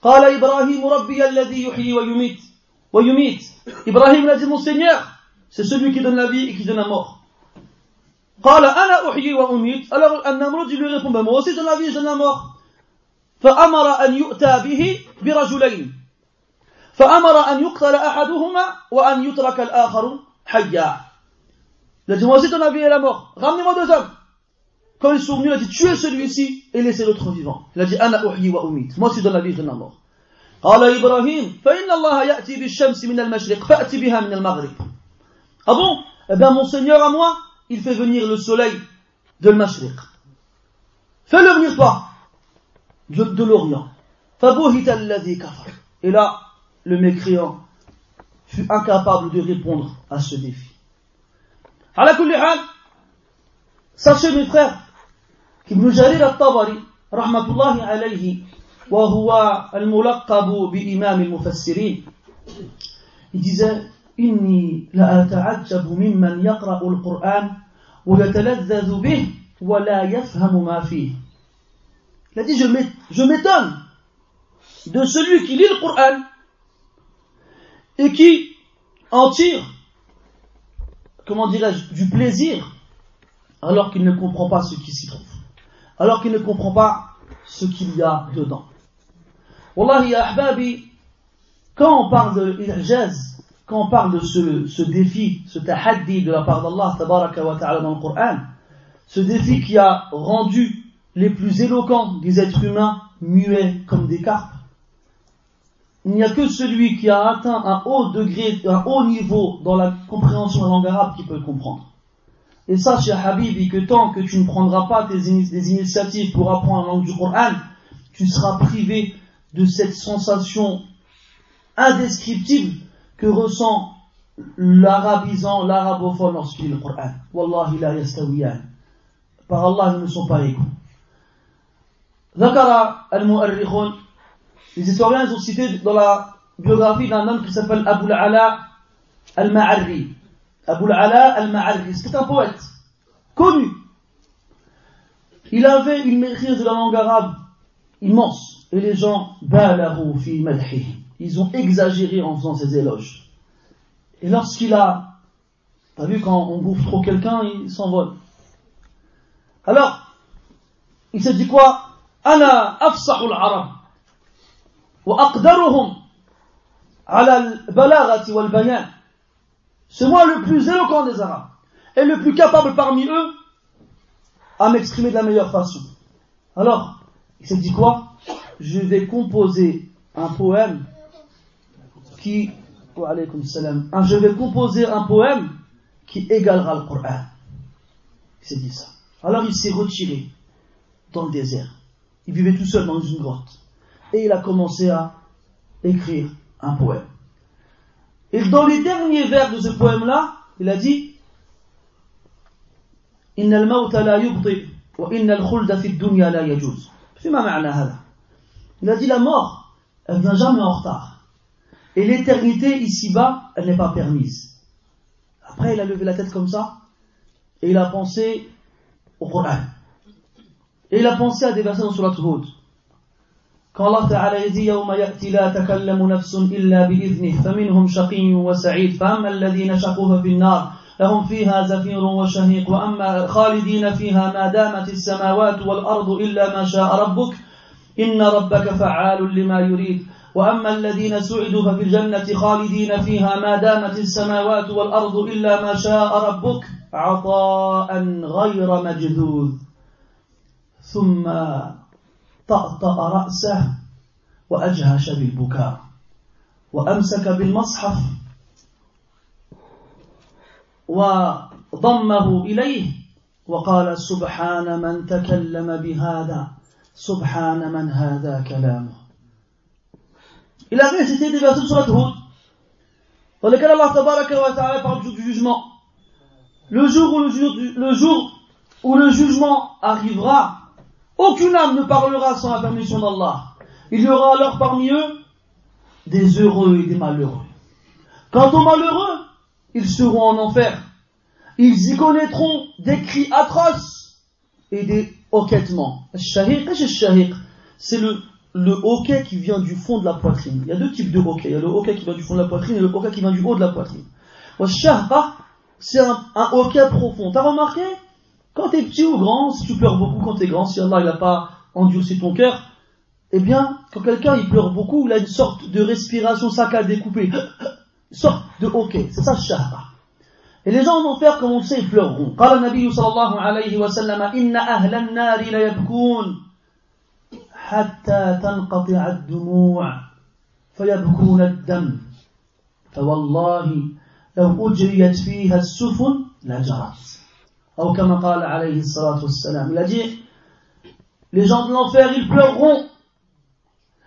S1: قال إبراهيم ربي الذي يحيي ويميت ويميت إبراهيم a dit mon Seigneur c'est celui qui donne la vie et qui donne la mort قال أنا أحيي وأميت alors النمرود lui répond moi aussi je donne la vie et je donne la mort فأمر أن يؤتى به برجلين فأمر أن يقتل أحدهما وأن يترك الآخر حيا Il a dit, moi aussi ton avis est la mort. Ramenez-moi deux hommes. Quand ils sont venus, il a dit, tuez celui-ci et laissez l'autre vivant. Il a dit, ana uhyi wa umit. Moi aussi dans la vie, je donne la mort. قال إبراهيم فإن الله يأتي بالشمس من المشرق فأتي بها من المغرب. Ah bon Eh bien, mon Seigneur à moi, il fait venir le soleil de l'Mashriq. Fais-le venir toi, de, de l'Orient. فبهت الذي كفر. Et là, le mécréant fut incapable de répondre à ce défi. على كل حال sachez mes frères qu'Ibn Jarir al-Tabari رحمة الله عليه وهو الملقب بإمام المفسرين il disait إني لأتعجب ممن يقرأ القرآن ويتلذذ به ولا يفهم ما فيه il a dit je m'étonne de celui qui lit le Coran et qui en tire comment dirais-je, du plaisir, alors qu'il ne comprend pas ce qui s'y trouve, alors qu'il ne comprend pas ce qu'il y a dedans. Wallahi, ahbabi, quand on parle de l'ijaz, quand on parle de ce, défi, ce tahaddi de la part d'Allah tabaraka wa ta'ala dans le Coran, ce défi qui a rendu les plus éloquents des êtres humains muets comme des carpes, il n'y a que celui qui a atteint un haut degré, un haut niveau dans la compréhension de la langue arabe qui peut le comprendre. Et sache, ya Habibi, que tant que tu ne prendras pas tes des initiatives pour apprendre la langue du Coran, tu seras privé de cette sensation indescriptible que ressent l'arabisant, l'arabophone lorsqu'il lit le Coran. Wallahi la yastawiyan. Par Allah, ils ne sont pas égaux. Zakara al-Mu'arrikhun. Les historiens ont cité dans la biographie d'un homme qui s'appelle Abu al-Ala al-Ma'arri. Abu al-Ala al-Ma'arri, c'était un poète connu. Il avait une maîtrise de la langue arabe immense. Et les gens, ils ont exagéré en faisant ses éloges. Et lorsqu'il a, t'as vu quand on bouffe trop quelqu'un, il s'envole. Alors, il s'est dit quoi? Ana afsahul arab wa aqdaruhum ala al-balaghati. C'est moi le plus éloquent des Arabes et le plus capable parmi eux à m'exprimer de la meilleure façon. Alors, il s'est dit quoi? Je vais composer un poème qui, salam, je vais composer un poème qui égalera le Coran. Il s'est dit ça. Alors il s'est retiré dans le désert. Il vivait tout seul dans une grotte et il a commencé à écrire un poème. Et dans les derniers vers de ce poème-là, il a dit إن الموت لا يبطئ وإن الخلد في الدنيا لا يجوز. فيما معنى هذا؟ Il a dit la mort, elle vient jamais en retard. Et l'éternité ici-bas, elle n'est pas permise. Après, il a levé la tête comme ça, et il a pensé au Coran. Et il a pensé à des versets dans Surat Hud. Quand Allah Ta'ala dit يوم يأتي لا تكلم نفس إلا بإذنه فمنهم شقي وسعيد فأما الذين شقوا ففي النار لهم فيها زفير وشهيق وأما خالدين فيها ما دامت السماوات والأرض إلا ما شاء ربك إن ربك فعال لما يريد. وأما الذين سعدوا ففي الجنة خالدين فيها ما دامت السماوات والأرض إلا ما شاء ربك عطاء غير مجذوذ. ثم طأطأ رأسه وأجهش بالبكاء وأمسك بالمصحف وضمه إليه وقال سبحان من تكلم بهذا سبحان من هذا كلامه Il a récité des versets de Surat Hud dans lesquels Allah tabaraka wa ta'ala parle du jugement. Le jour où le, le jour où le jugement arrivera, aucune âme ne parlera sans la permission d'Allah. Il y aura alors parmi eux des heureux et des malheureux. Quant aux malheureux, ils seront en enfer. Ils y connaîtront des cris atroces et des hoquettements. C'est le, hoquet qui vient du fond de la poitrine. Il y a deux types de hoquet. Il y a le hoquet qui vient du fond de la poitrine et le hoquet qui vient du haut de la poitrine. C'est un hoquet profond. T'as remarqué? Quand t'es petit ou grand, si tu pleures beaucoup quand t'es grand, si Allah n'a pas endurci ton cœur, eh bien, quand quelqu'un il pleure beaucoup, il a une sorte de respiration saccadée, coupée, une sorte de hoquet. C'est ça, shahba. Et les gens en enfer, comme on le sait, ils pleureront. قال النبي صلى الله عليه وسلم إن أهل النار ليبكون حتى تنقطع الدموع فيبكون الدم فوالله لو أجريت فيها السفن لجرت il a dit les gens de l'enfer ils pleureront.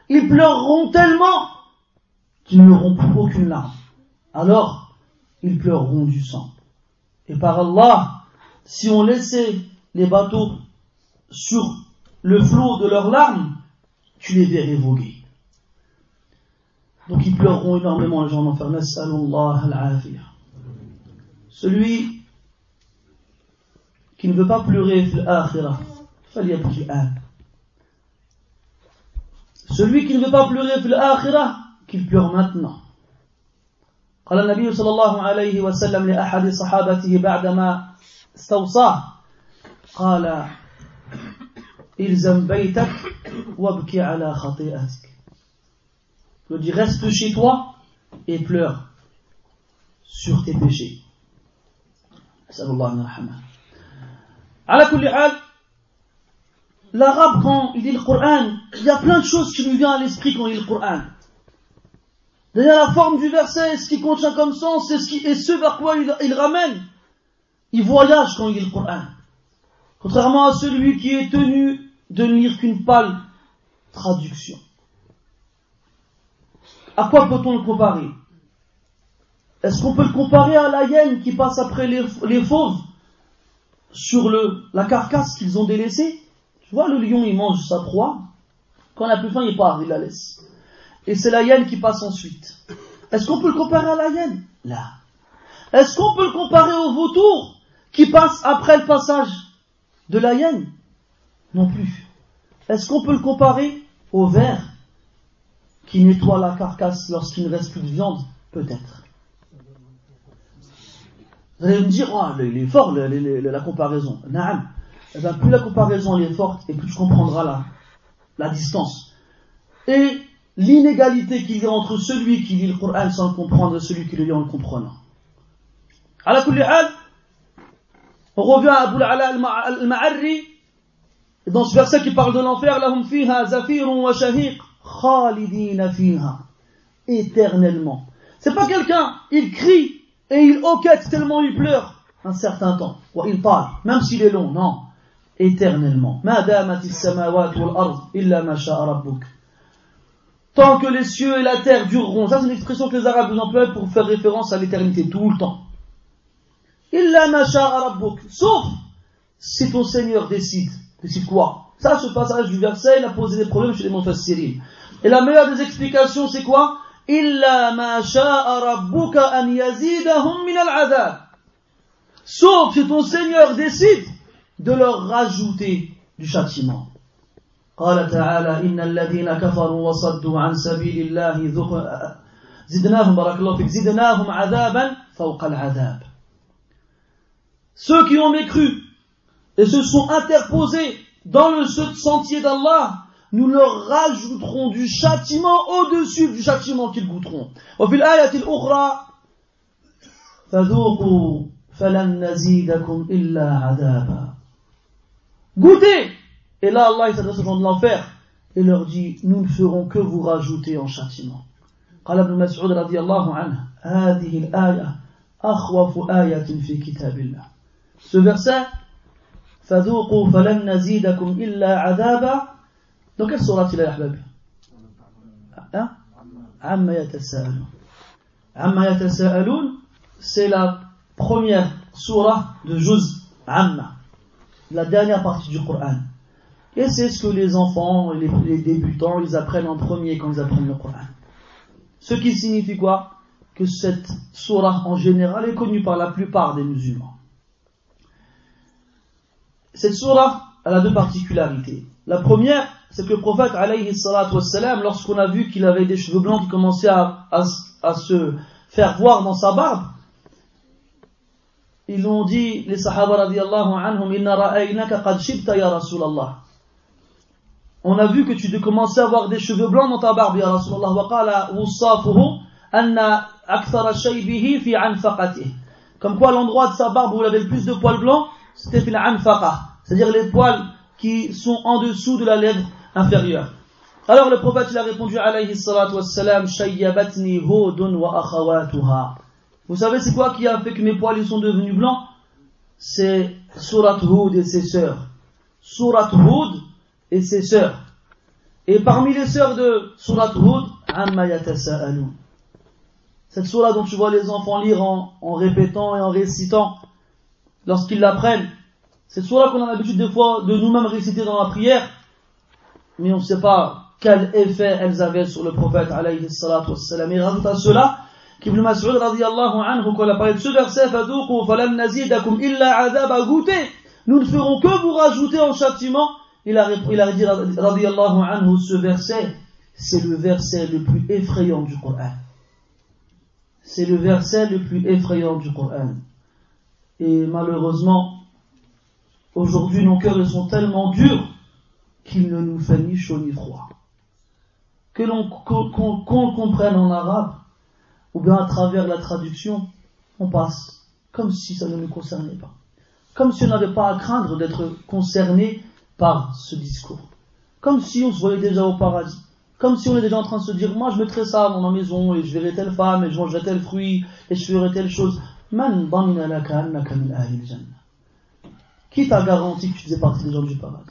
S1: Ils pleureront tellement qu'ils n'auront plus aucune larme. Alors ils pleureront du sang. Et par Allah si on laissait les bateaux sur le flot de leurs larmes, tu les verrais voguer. Donc ils pleureront énormément les gens en enfer. Celui qui ne veut pas pleurer celui qui ne veut pas pleurer في الآخرة qu'il pleure maintenant قال النبي صلى الله عليه وسلم لأحد صحابته بعدما استوصاه قال الزم بيتك وابكي على خطيئتك Il dit reste chez toi et pleure sur tes péchés. نسأل الله أن يرحمه. l'arabe, quand il lit le Coran, il y a plein de choses qui lui viennent à l'esprit quand il lit le Coran. D'ailleurs, la forme du verset, ce qui contient comme sens, c'est ce, qui, et ce vers quoi il, ramène. Il voyage quand il lit le Coran. Contrairement à celui qui est tenu de ne lire qu'une pâle traduction. À quoi peut-on le comparer? Est-ce qu'on peut le comparer à la hyène qui passe après les, les fauves? Sur le, la carcasse qu'ils ont délaissée Tu vois, le lion, il mange sa proie. Quand il n'a plus faim, il part, il la laisse. Et c'est la hyène qui passe ensuite. Est-ce qu'on peut le comparer à la hyène? Là. Est-ce qu'on peut le comparer au vautour qui passe après le passage de la hyène? Non plus. Est-ce qu'on peut le comparer au ver qui nettoie la carcasse lorsqu'il ne reste plus de viande? Peut-être. Vous allez me dire, oh, il est fort la comparaison. Naam. Eh bien, plus la comparaison est forte et plus tu comprendras la, la distance. Et l'inégalité qu'il y a entre celui qui lit le Coran sans le comprendre et celui qui le lit en le comprenant. À la on revient à Abu al-Ma'arri et dans ce verset qui parle de l'enfer, lahum fiha zafirun wa shahiq khalidina fiha. Éternellement. C'est pas quelqu'un, il crie et il hoquette tellement il pleure un certain temps. Il parle, même s'il est long, non. Éternellement. Tant que les cieux et la terre dureront. Ça, c'est une expression que les Arabes emploient pour faire référence à l'éternité, tout le temps. Sauf si ton Seigneur décide. C'est quoi? Ça, ce passage du verset, il a posé des problèmes chez les Mufassirin. Et la meilleure des explications, c'est quoi? Illa ma sha'a rabbuka an yazidahum min al Sauf si ton Seigneur décide de leur rajouter du châtiment. قال تعالى إن الذين كفروا وصدوا عن سبيل الله زدناهم بارك الله فيك زدناهم عذابا فوق العذاب Ceux qui ont mécru et se sont interposés dans le sentier d'Allah, nous leur rajouterons du châtiment au-dessus du châtiment qu'ils goûteront. Goûtez Et là, Allah s'adresse aux gens de l'enfer et leur dit, nous ne ferons que vous rajouter en châtiment. قال ابن مسعود رضي الله عنه هذه الآية أخوف آية في كتاب الله Ce verset فذوقوا فلن نزيدكم إلا عذابا dans quelle sourate il est, Ahbab Hein Amma yatasa'alun. Amma yatasa'alun, c'est la première sourate de Juz Amma, la dernière partie du Coran. Et c'est ce que les enfants les, débutants, ils apprennent en premier quand ils apprennent le Coran. Ce qui signifie quoi? Que cette sourate en général est connue par la plupart des musulmans. Cette sourate, elle a deux particularités. La première, c'est que le prophète, alayhi lorsqu'on a vu qu'il avait des cheveux blancs qui commençaient à, se faire voir dans sa barbe, ils ont dit, les sahaba anhum. On a vu que tu commençais à avoir des cheveux blancs dans ta barbe, Rasulallah. Comme quoi l'endroit de sa barbe où il avait le plus de poils blancs, c'était fi l'anfaqa. C'est-à-dire les poils qui sont en dessous de la lèvre inférieure. Alors le prophète il a répondu alayhi salatu wassalam, shayyabatni hudun wa akhawatuha. Vous savez c'est quoi qui a fait que mes poils ils sont devenus blancs? C'est Surat Hud et ses sœurs. Surat Hud et ses sœurs. Et parmi les sœurs de Surat Hud, Amma yatasa'alun. Cette surah dont tu vois les enfants lire en, en répétant et en récitant lorsqu'ils l'apprennent. Cette surah qu'on a l'habitude des fois de nous-mêmes réciter dans la prière, mais on ne sait pas quel effet elles avaient sur le prophète alayhi salatu wassalam. Et rajoute à cela qu'Ibn Mas'ud radiallahu anhu, quand il a parlé de ce verset, فَذُوقُوا فَلَمْ نَزِيدَكُمْ إِلَّا عَذَابَ goûter, nous ne ferons que vous rajouter en châtiment. Il a, il a dit radiallahu anhu, ce verset, c'est le verset le plus effrayant du Coran. C'est le verset le plus effrayant du Coran. Et malheureusement, aujourd'hui nos cœurs sont tellement durs qu'il ne nous fait ni chaud ni froid. Que l'on qu'on comprenne en arabe, ou bien à travers la traduction, on passe comme si ça ne nous concernait pas. Comme si on n'avait pas à craindre d'être concerné par ce discours. Comme si on se voyait déjà au paradis. Comme si on est déjà en train de se dire, moi je mettrai ça dans ma maison, et je verrai telle femme, et je mangerai tel fruit, et je ferai telle chose. Man Qui t'a garanti que tu faisais partie des gens du paradis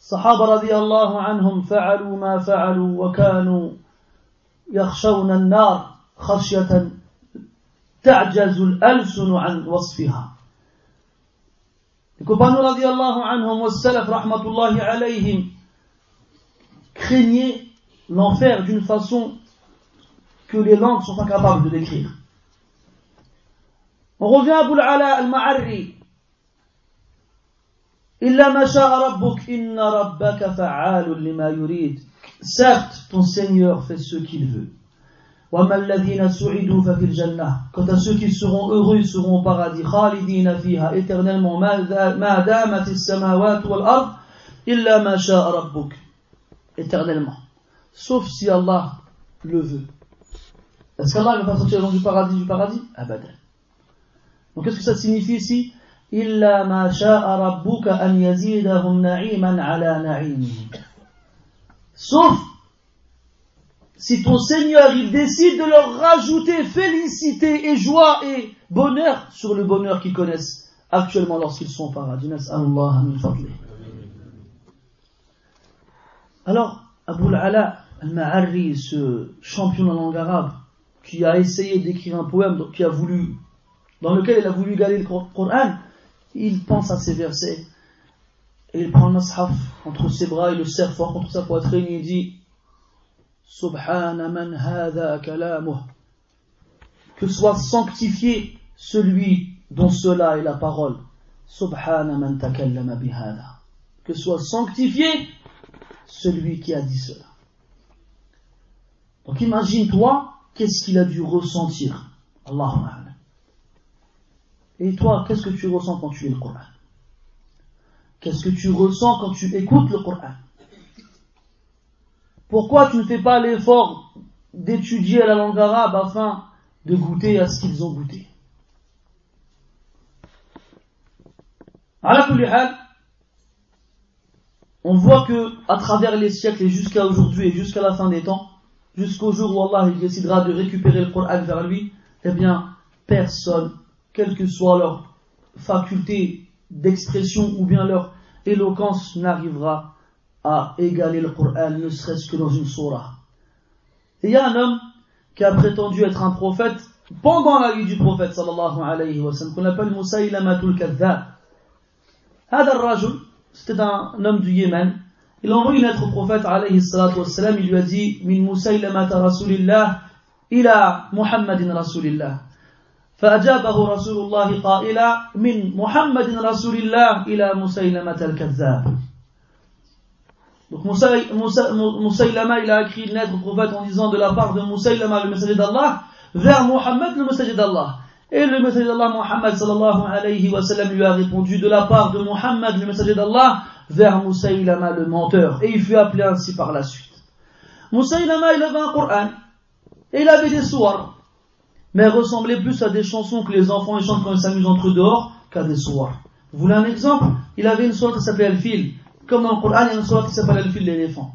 S1: الصحابة رضي الله عنهم فعلوا ما فعلوا وكانوا يخشون النار خشية تعجز الألسن عن وصفها Les compagnons radiallahu anhum wa salaf rahmatullahi alayhim craignaient l'enfer d'une façon que les langues sont incapables de décrire. On revient à Abu al-Ala al-Ma'arri إلا ما شاء ربك إن ربك فعال لما يريد Certes, ton Seigneur fait ce qu'il veut. وَمَا الَّذِينَ سُعِدُوا فَفِي الْجَنَّةِ Quant à ceux qui seront heureux, ils seront au paradis. خَالِدِينَ فِيهَا Éternellement, مَا دَامَتِ السَّمَاوَاتُ وَالْأَرْضِ إِلَّا مَا شَاءَ رَبُّكَ Éternellement. Sauf si Allah le veut. Est-ce qu'Allah ne va pas sortir les gens du paradis du paradis Abadan. Donc qu'est-ce que ça signifie ici إلا ما شاء ربك أن يزيدهم نعيما على نعيمهم sauf si ton Seigneur il décide de leur rajouter félicité et joie et bonheur sur le bonheur qu'ils connaissent actuellement lorsqu'ils sont au paradis. Alors, Abu al-Ala al-Ma'arri, ce champion de la langue arabe, qui a essayé d'écrire un poème qui a voulu, dans lequel il a voulu garder le Coran, il pense à ces versets. Et il prend le entre ses bras et le serre fort contre sa poitrine et il dit Subhana man que soit sanctifié celui dont cela est la parole. Que soit sanctifié celui qui a dit cela. Donc imagine-toi qu'est-ce qu'il a dû ressentir. Allahumma et toi, qu'est-ce que tu ressens quand tu lis le Coran? Qu'est-ce que tu ressens quand tu écoutes le Coran? Pourquoi tu ne fais pas l'effort d'étudier la langue arabe afin de goûter à ce qu'ils ont goûté? On voit que à travers les siècles et jusqu'à aujourd'hui et jusqu'à la fin des temps, jusqu'au jour où Allah décidera de récupérer le Coran vers lui, eh bien, personne, quelle que soit leur faculté d'expression ou bien leur éloquence, n'arrivera à égaler le Coran, ne serait-ce que dans une surah. Il y a un homme qui a prétendu être un prophète pendant la vie du prophète sallallahu alayhi wa sallam, qu'on appelle Moussaïlamatul Kadhab. Hadar Rajul, c'était un homme du Yémen, il envoie une lettre au prophète alayhi salatu il lui a dit, Min Moussaïlamata Rasulillah ila Muhammadin Rasulillah. فأجابه رسول الله قائلا من محمد رسول الله إلى مسيلمة الكذاب Donc Moussaïlama, il a écrit une lettre au prophète en disant de la part de Moussaïlama, le messager d'Allah, vers Mohammed, le messager d'Allah. Et le messager d'Allah, Muhammad sallallahu alayhi wa sallam, lui a répondu de la part de Muhammad, le messager d'Allah, vers Moussaïlama, le menteur. Et il fut appelé ainsi par la suite. Moussaïlama, il avait un Coran. Et il avait des soirs. Mais il ressemblait plus à des chansons que les enfants chantent quand ils s'amusent entre eux dehors qu'à des soirs. Vous voulez un exemple? Il avait une soirée qui s'appelait Al-Fil. Comme dans le Coran, il y a une soirée qui s'appelle Al-Fil, l'éléphant.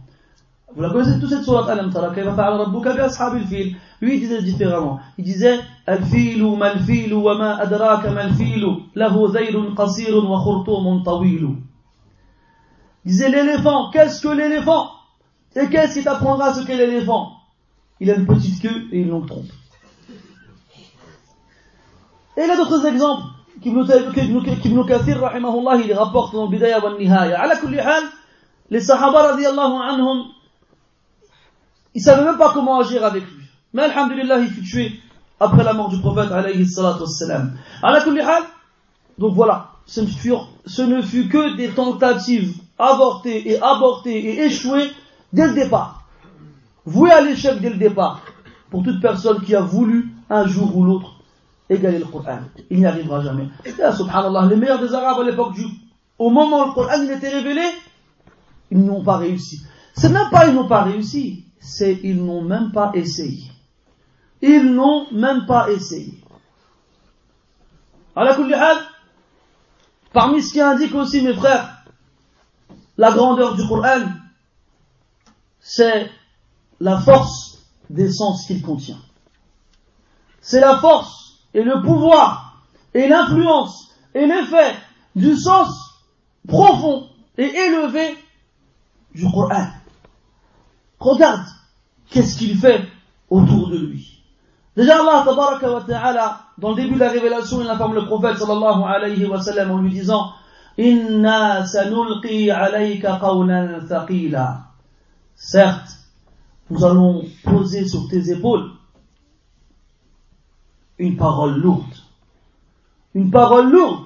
S1: Vous la connaissez tous cette sourate Alam bi fil. Lui, il disait différemment. Il disait, Al-filu mal-filu wa ma adraka mal-filu, lahu zayrun qasirun wa khurtumun tawilu. Il disait l'éléphant, qu'est-ce que l'éléphant? Et qu'est-ce qui t'apprendra ce qu'est l'éléphant? Il a une petite queue et une longue trompe. Et il a d'autres exemples. Ibn Kathir, rahimahullah, il rapporte dans Bidaya wa Nihaya. Ala kulli hal, les Sahaba radiallahu anhum, il savait même pas comment agir avec lui. Mais alhamdulillah, il fut tué après la mort du prophète alayhi salatu wassalam. Donc voilà, ce ne, ce ne fut que des tentatives avortées et abortées et échouées dès le départ. Voué à l'échec dès le départ. Pour toute personne qui a voulu un jour ou l'autre égaler le Coran. Il n'y arrivera jamais. Et subhanallah, les meilleurs des Arabes à l'époque du, au moment où le Coran il était révélé, ils n'ont pas réussi. C'est même pas ils n'ont pas réussi c'est ils n'ont même pas essayé. Ils n'ont même pas essayé. Parmi ce qui indique aussi, mes frères, la grandeur du Coran, c'est la force des sens qu'il contient. C'est la force et le pouvoir et l'influence et l'effet du sens profond et élevé du Coran. Regarde qu'est-ce qu'il fait autour de lui. Déjà Allah dans le début de la révélation, il informe le prophète sallallahu alayhi wa sallam en lui disant Inna sanulqi alayka qawlan thaqila. Certes, nous allons poser sur tes épaules une parole lourde. Une parole lourde.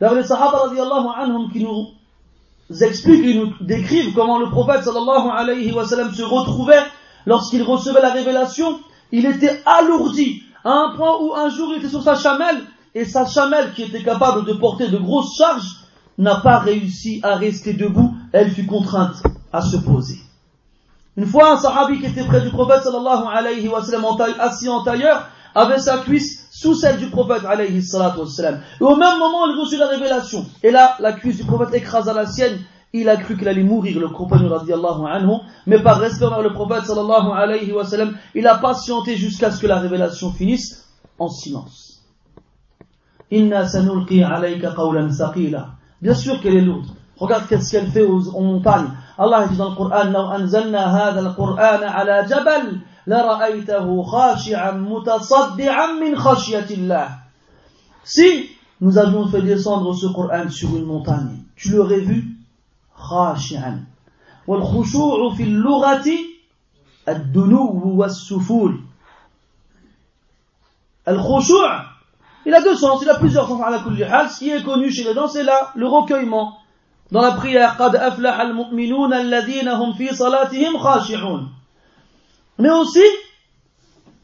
S1: D'ailleurs, les sahaba anhum qui nous expliquent et nous décrivent comment le prophète sallallahu alayhi wa sallam se retrouvait lorsqu'il recevait la révélation, il était alourdi à un point où un jour il était sur sa chamelle et sa chamelle qui était capable de porter de grosses charges n'a pas réussi à rester debout, elle fut contrainte à se poser. Une fois un sahabi qui était près du prophète sallallahu alayhi wa sallam assis en tailleur avait sa cuisse sous celle du prophète alayhi Et au même moment, il reçut la révélation. Et là, la cuisse du prophète écrasa la sienne. Il a cru qu'il allait mourir, le compagnon radiallahu anhu. Mais par respect envers le prophète sallallahu alayhi wa il a patienté jusqu'à ce que la révélation finisse en silence. Bien sûr qu'elle est lourde. Regarde ce qu'elle fait aux montagnes. Allah dit dans le Coran, « Law anzalna hadha al-Qur'ana ala jabal » si nous avions fait descendre ce Coran sur une montagne, tu l'aurais vu خاشعا والخشوع في اللغة الدنو والسفول الخشوع il a deux sens, il a plusieurs sens à la kulli hal. Ce qui est connu chez les gens, c'est là le recueillement. Dans la prière, قد أفلح المؤمنون الذين هم في صلاتهم خاشعون. Mais aussi,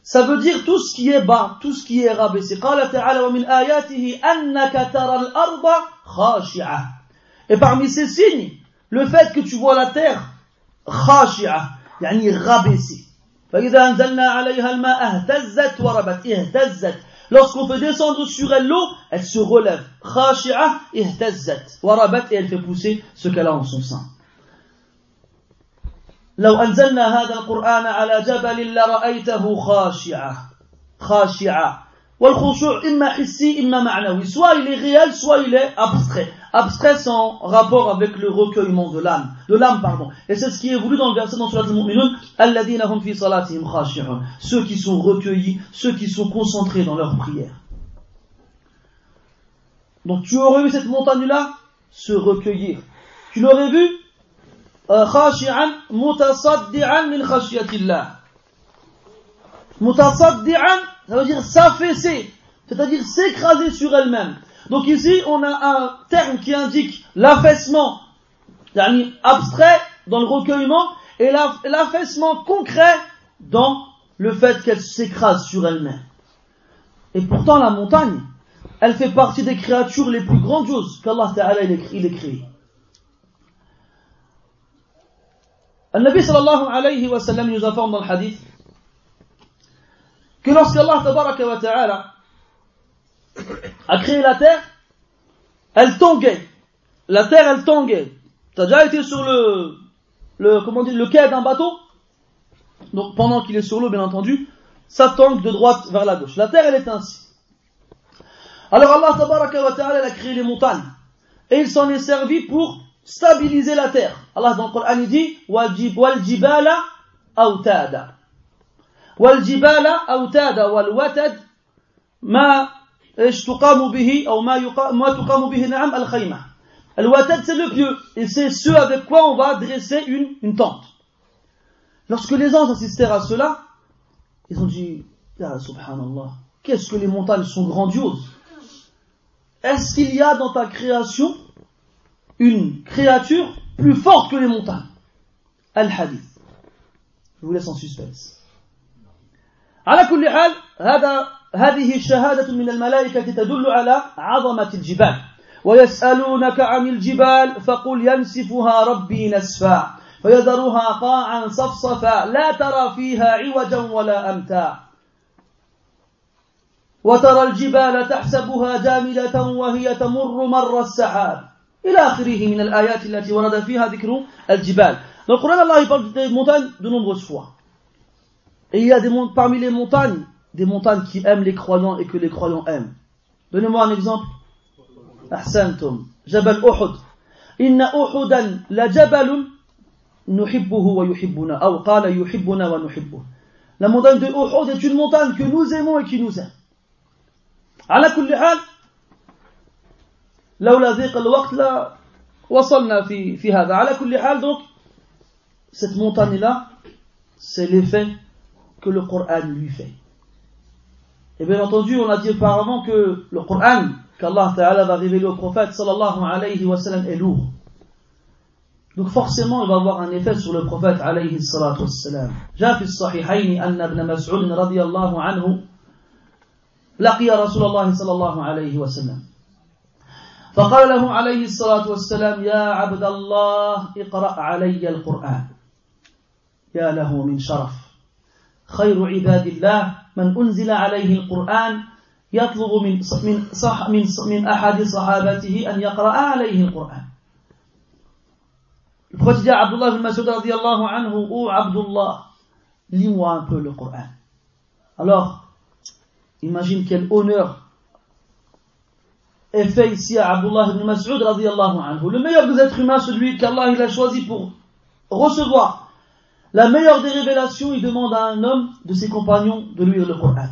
S1: ça veut dire tout ce qui est bas, tout ce qui est rabaissé. Et parmi ces signes, le fait que tu vois la terre khashi'a, يعني rabaissée. فإذا أنزلنا عليها الماء اهتزت وربت اهتزت lorsqu'on fait descendre sur elle l'eau, elle se relève. Khashi'a ihtazzat. Warabat et elle fait pousser ce qu'elle a en son sein. لو أنزلنا هذا القرآن على جبل لرأيته خاشعة خاشعة والخشوع إما حسي إما معنوي soit il est réel soit il est abstrait abstrait sans rapport avec le recueillement de l'âme de l'âme pardon et c'est ce qui est voulu dans le verset dans Surat al-Mu'minun alladhina hum fi salatihim khashi'un ceux qui sont recueillis ceux qui sont concentrés dans leur prière donc tu aurais vu cette montagne là se recueillir tu l'aurais vu خاشعا متصدعا من خشية الله متصدعا ça veut dire s'affaisser c'est-à-dire s'écraser sur elle-même donc ici on a un terme qui indique l'affaissement abstrait dans le recueillement et l'affaissement concret dans le fait qu'elle s'écrase sur elle-même et pourtant la montagne elle fait partie des créatures les plus grandioses qu'Allah Ta'ala il ait créées Al-Nabi sallallahu alayhi wa sallam nous informe dans le hadith que lorsqu'Allah tabaraka wa ta'ala a créé la terre, elle tanguait. La terre, elle tanguait. T'as déjà été sur le, le, comment on dit, le quai d'un bateau? Donc, pendant qu'il est sur l'eau, bien entendu, ça tangue de droite vers la gauche. La terre, elle est ainsi. Alors, Allah tabaraka wa ta'ala, a créé les montagnes. Et il s'en est servi pour stabiliser la terre. Allah dans le Coran dit Waljibala autada. Waljibala autada wal watad ma tuqamu bihi ou ma tuqamu bihi na'am al khayma. Al watad c'est le pieu et c'est ce avec quoi on va dresser une, une tente. Lorsque les anges assistèrent à cela, ils ont dit subhanallah, qu'est-ce que les montagnes sont grandioses. Est-ce qu'il y a dans ta création une créature plus forte que les montagnes. Al-Hadith. Je vous laisse en suspense. على كل حال هذا هذه الشهادة من الملائكة تدل على عظمة الجبال ويسألونك عن الجبال فقل ينسفها ربي نسفا فيذرها قاعا صفصفا لا ترى فيها عوجا ولا أمتا وترى الجبال تحسبها جامدة وهي تمر مر السحاب إلى آخره من الآيات التي ورد فيها ذكر الجبال. Dans le Coran, Allah il parle des montagnes de nombreuses fois. Et il y a des, parmi les montagnes, des montagnes qui aiment les croyants et que les croyants aiment. Donnez-moi un exemple. أحسنتم جبل أحد إن أحدا لجبل نحبه ويحبنا أو قال يحبنا ونحبه La montagne de Uhud est une montagne que nous aimons et qui nous aime. على كل حال لولا ضيق الوقت لا وصلنا في في هذا على كل حال donc cette montagne là c'est l'effet que le Coran lui fait et bien entendu on a dit auparavant que le Coran qu'Allah Ta'ala va révéler au prophète sallallahu alayhi wa sallam est lourd donc forcément il va avoir un effet sur le prophète alayhi salatu wassalam جاء في الصحيحين أن ابن مسعود رضي الله عنه لقي رسول الله صلى الله عليه وسلم فقال له عليه الصلاة والسلام يا عبد الله اقرأ علي القرآن يا له من شرف خير عباد الله من أنزل عليه القرآن يطلب من من صح من من أحد صحابته أن يقرأ عليه القرآن. Dit à Abdullah ibn Mas'ud radiallahu anhu, oh Abdullah, lis-moi un peu le Coran. Alors, imagine quel honneur est fait ici à Abdullah ibn Mas'ud radiallahu anhu. Le meilleur des êtres humains, celui qu'Allah il a choisi pour recevoir la meilleure des révélations, il demande à un homme de ses compagnons de lire le Coran.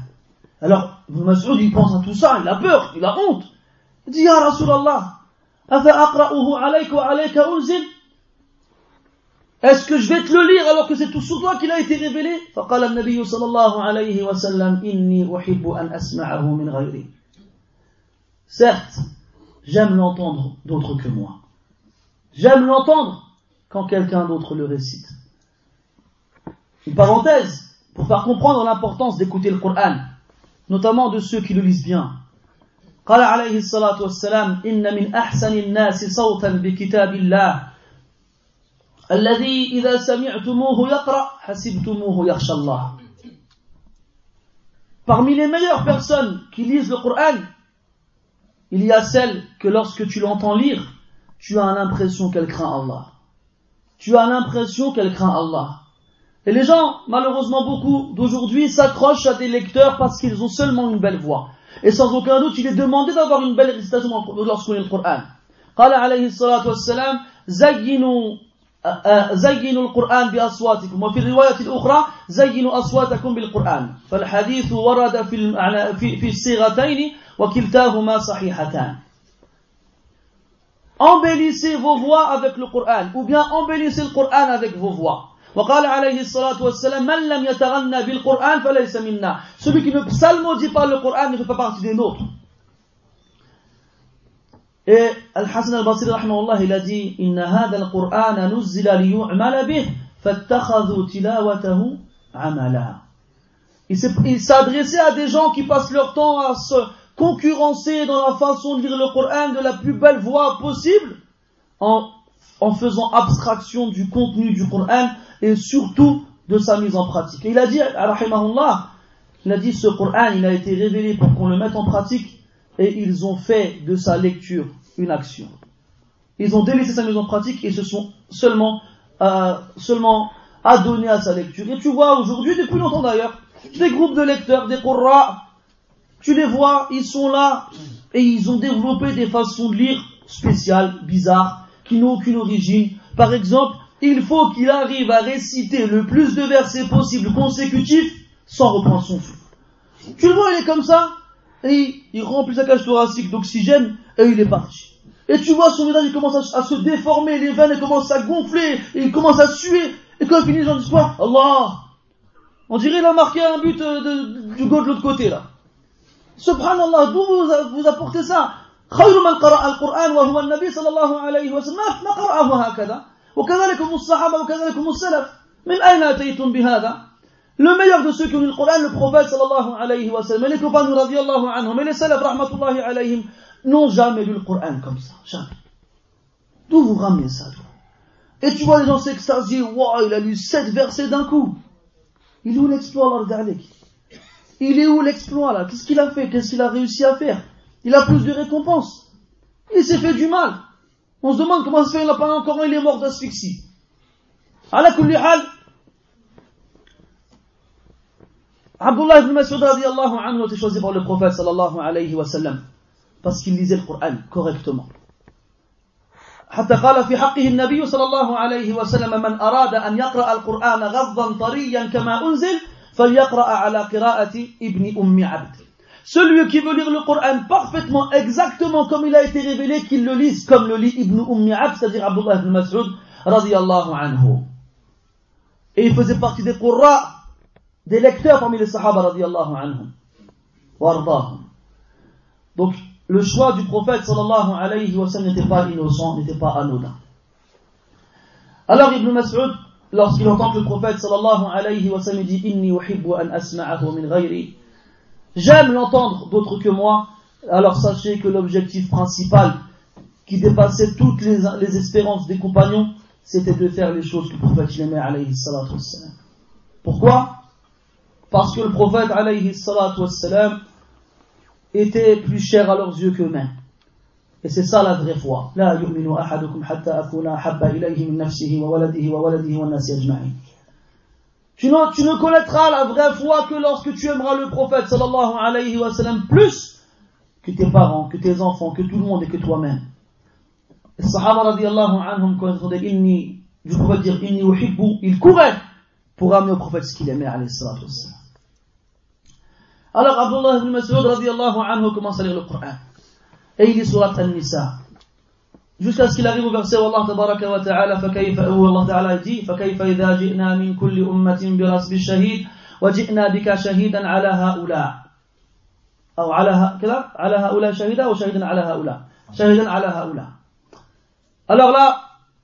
S1: Alors, Ibn Mas'ud, il pense à tout ça, il a peur, il a honte. Il dit, Ya Rasulallah, est-ce que je vais te le lire alors que c'est tout sur toi qu'il a été révélé? Certes, j'aime l'entendre d'autres que moi. J'aime l'entendre quand quelqu'un d'autre le récite. Une parenthèse, pour faire comprendre l'importance d'écouter le Coran, notamment de ceux qui le lisent bien. قال عليه الصلاة والسلام إن من أحسن الناس صوتا بكتاب الله الذي إذا سمعتموه يقرأ حسبتموه يخشى الله Parmi les meilleures personnes qui lisent le Coran, il y a celle que lorsque tu l'entends lire, tu as l'impression qu'elle craint Allah. Tu as l'impression qu'elle craint Allah. Et les gens, malheureusement beaucoup d'aujourd'hui, s'accrochent à des lecteurs parce qu'ils ont seulement une belle voix. Et sans aucun doute, il est demandé d'avoir une belle récitation lorsqu'on lit le Coran. قال عليه الصلاة والسلام زينوا زينوا القرآن بأصواتكم. وفي الرواية الأخرى زينوا أصواتكم بالقرآن. فالحديث ورد في في الصيغتين وكلتاهما صحيحتان. Embellissez vos voix avec le Coran ou bien embellissez le Coran avec vos voix. وقال عليه الصلاة والسلام من لم يتغنى بالقرآن فليس منا. Celui qui ne psalmodie pas le Coran ne fait pas partie des nôtres. Et Al-Hassan al-Basri, rahmahullah, il a dit Inna hadha al-Qur'an bih. Il s'adressait à des gens qui passent leur temps à se concurrencer dans la façon de lire le Coran de la plus belle voie possible, en, faisant abstraction du contenu du Coran et surtout de sa mise en pratique. Et il a dit, il a dit ce Coran, il a été révélé pour qu'on le mette en pratique et ils ont fait de sa lecture une action. Ils ont délaissé sa mise en pratique et se sont seulement, euh, seulement adonnés à sa lecture. Et tu vois aujourd'hui, depuis longtemps d'ailleurs, des groupes de lecteurs, des Qurra, tu les vois, ils sont là et ils ont développé des façons de lire spéciales, bizarres, qui n'ont aucune origine. Par exemple, il faut qu'il arrive à réciter le plus de versets possibles consécutifs sans reprendre son souffle. Tu le vois, il est comme ça, et il remplit sa cage thoracique d'oxygène, et il est parti. Et tu vois son visage, il commence à, se déformer, les veines commencent à gonfler, et il commence à suer, et quand il finit, j'en dis quoi Allah On dirait qu'il a marqué un but euh, du goal de l'autre côté, là. Subhanallah, d'où vous, vous apportez ça خير من قرأ القرآن وهو النبي صلى الله عليه وسلم ما قرأه هكذا وكذلك هم الصحابة وكذلك هم السلف من أين أتيتم بهذا Le meilleur de ceux qui ont lu le Coran, le prophète sallallahu alayhi wa sallam, et les compagnons radiallahu anhum, et les salaf rahmatullahi alayhim, n'ont jamais lu le Coran comme ça. Jamais. D'où vous ramenez ça, toi? Et tu vois les gens s'extasier, waouh, il a lu sept versets d'un coup. Il est où l'exploit, Il est où l'exploit, là? Qu'est-ce qu'il a fait? Qu'est-ce qu'il a réussi à faire? Il a plus de récompenses. Il s'est fait du mal. On se demande comment ça se fait, il n'a pas encore, il est mort d'asphyxie. la Abdullah ibn Mas'ud radiallahu anhu a été choisi par le prophète sallallahu alayhi wa sallam parce qu'il lisait le Coran correctement. حتى قال في حقه النبي صلى الله عليه وسلم من أراد أن يقرأ القرآن غضا طريا كما أنزل فليقرأ على قراءة ابن أم عبد Celui qui veut lire le Coran parfaitement, exactement comme il a été révélé, qu'il le lise comme le lit Ibn Ummi Ab, c'est-à-dire Abdullah ibn Mas'ud, radiyallahu anhu. Et il faisait partie des Qurra, des lecteurs parmi les Sahaba, radiyallahu anhum. Wardahum. Donc, le choix du prophète, sallallahu alayhi wa sallam, n'était pas innocent, n'était pas anodin. Alors Ibn Mas'ud, lorsqu'il entend que le prophète, sallallahu alayhi wa sallam, dit, Inni uhibbu an asma'ahu min ghayri, J'aime l'entendre d'autres que moi, alors sachez que l'objectif principal qui dépassait toutes les, les espérances des compagnons, c'était de faire les choses que le prophète aimait alayhi salatu. Pourquoi? Parce que le prophète alayhi wassalam était plus cher à leurs yeux qu'eux-mêmes. Et c'est ça la vraie foi. La yu'minu ahadukum hatta akuna habba ilayhi min nafsihi wa waladihi wa waladihi wa. Tu ne, tu ne connaîtras la vraie foi que lorsque tu aimeras le prophète sallallahu alayhi wa sallam plus que tes parents, que tes enfants, que tout le monde et que toi-même. Les Sahaba radiallahu anhum, quand ils ont dit inni, je pourrais dire inni uhibbu, ils couraient pour amener au prophète ce qu'il aimait alayhi salatu wassalam. Alors Abdullah ibn Mas'ud radiallahu anhu commence à lire le Coran. Et il est surat An-Nisa. jusqu'à ce qu'il arrive au verset Allah tabaraka wa ta'ala فكيف où Allah ta'ala dit فكيف إذا جئنا من كل أمة برسم الشهيد وجئنا بك شهيدا على هؤلاء أو على كذا على هؤلاء شهيدا أو شهيدا على هؤلاء شهيدا على هؤلاء alors là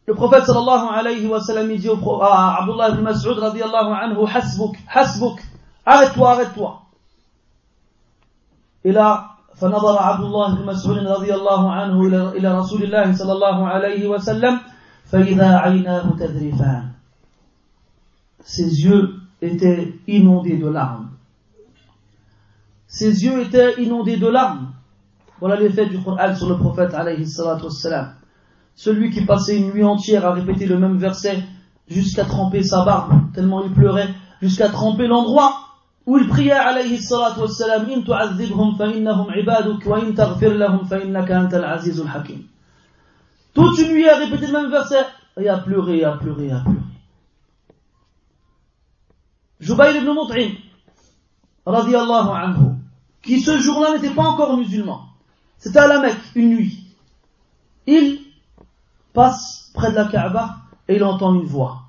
S1: le prophète sallallahu alayhi wa sallam dit à Abdullah ibn Mas'ud radiyallahu anhu hasbuk hasbuk arrête-toi arrête-toi et là فنظر عبد الله بن مسعود رضي الله عنه إلى رسول الله صلى الله عليه وسلم فإذا عيناه تذرفان Ses yeux étaient inondés de larmes. ses yeux étaient inondés de larmes. Voilà l'effet du Coran sur le prophète alayhi salatu wassalam. Celui qui passait une nuit entière à répéter le même verset jusqu'à tremper sa barbe, tellement il pleurait, jusqu'à tremper l'endroit où il priait alayhi salatu wassalam, in fa innahum ibaduk wa in taghfir lahum fa innaka antal hakim. Toute une nuit à répéter le même verset, et à pleurer, à pleurer, à pleurer. Jubayl ibn Mut'im, radiallahu anhu, qui ce jour-là n'était pas encore musulman. C'était à la Mecque, une nuit. Il passe près de la Kaaba et il entend une voix.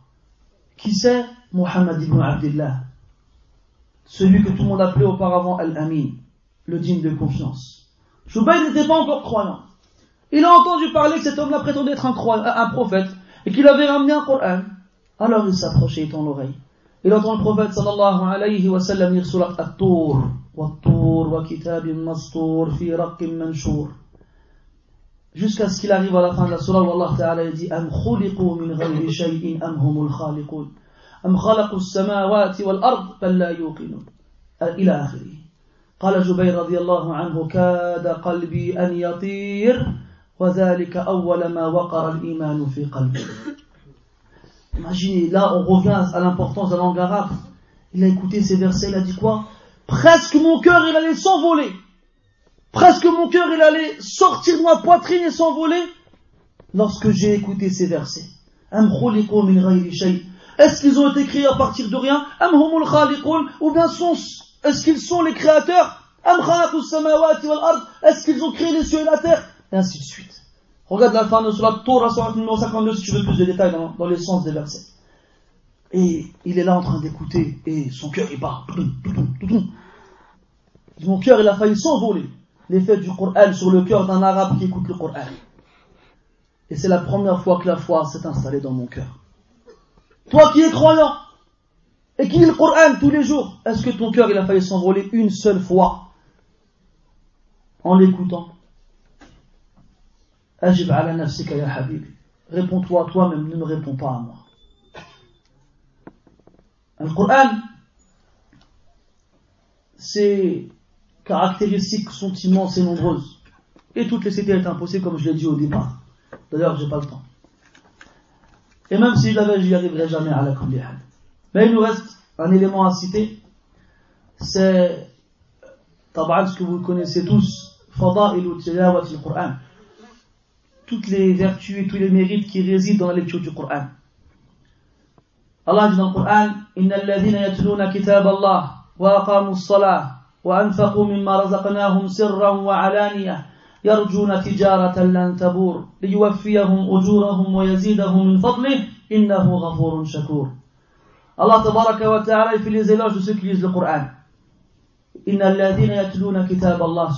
S1: Qui c'est? Muhammad ibn Abdullah, celui que tout le monde appelait auparavant Al-Amin, le digne de confiance. Jubayl n'était pas encore croyant. Il a entendu parler que cet homme-là prétendait être un, un prophète et qu'il avait ramené un Coran. Alors il s'approchait tend l'oreille. Il entend le prophète sallallahu alayhi wa sallam lire surat At-Tur, wa-Tur, wa kitabim mastur, fi raqqim manshur. Jusqu'à ce qu'il arrive à la fin de la surah où Allah Ta'ala dit Am khuliqu min ghayri shay'in am humul khaliqun. Am khalaqu as-samawati wal ard bal la yuqinun. إلى آخره. قال جبير رضي الله عنه كاد قلبي أن يطير وذلك أول ما وقر الإيمان في قلبي. Imaginez, là on revient à l'importance de la langue arabe. Il a écouté ces versets, il a dit quoi Presque mon cœur il allait s'envoler. Presque mon cœur il allait sortir de ma poitrine et s'envoler lorsque j'ai écouté ces versets. Est-ce qu'ils ont été créés à partir de rien? Ou bien est-ce qu'ils sont les créateurs? Est-ce qu'ils ont créé les cieux et la terre? Et ainsi de suite. Regarde la fin de la Torah, numéro 52, si tu veux plus de détails dans, dans les sens des versets. Et il est là en train d'écouter, et son cœur il bat. Mon cœur il a failli s'envoler. L'effet du Coran sur le cœur d'un arabe qui écoute le Coran. Et c'est la première fois que la foi s'est installée dans mon cœur. Toi qui es croyant, et qui lit le Coran tous les jours, est-ce que ton cœur il a failli s'envoler une seule fois en l'écoutant? Habib. Réponds-toi à toi-même, ne me réponds pas à moi. Le Coran, ses caractéristiques sont immenses et nombreuses. Et toutes les cités est impossible, comme je l'ai dit au départ. D'ailleurs, j'ai pas le temps. Et même s'il avait, j'y arriverai jamais à la Kumbihad. Mais il nous reste un élément à citer. C'est, tabac, ce que vous connaissez tous, Fada'il ou Tilawat al-Qur'an. Toutes les vertus et tous les mérites qui résident dans la lecture du Qur'an. Allah dit dans le Qur'an, Inna alladhina yatluna kitab Allah, wa aqamu salah wa anfaqu mimma razaqnahum sirran wa alaniya, يرجون تجارة لن تبور ليوفيهم أجورهم ويزيدهم من فضله إنه غفور شكور tabaraka wa ta'ala fait les le Coran. إن الذين يتلون كتاب الله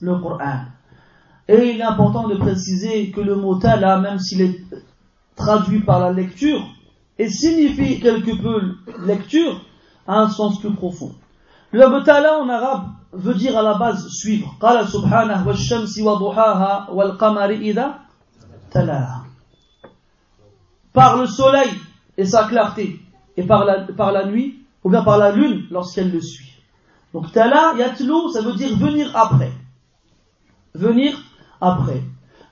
S1: le Coran Et il est important de préciser que le mot tala, même s'il est traduit par la lecture, et signifie quelque peu lecture, a un sens plus profond. Le mot tala en arabe veut dire à la base suivre. Shamsi wa duhaha wal qamari ida tala. Par le soleil et sa clarté, et par la, par la nuit, ou bien par la lune lorsqu'elle le suit. Donc tala, yatlu, ça veut dire venir après. Venir après.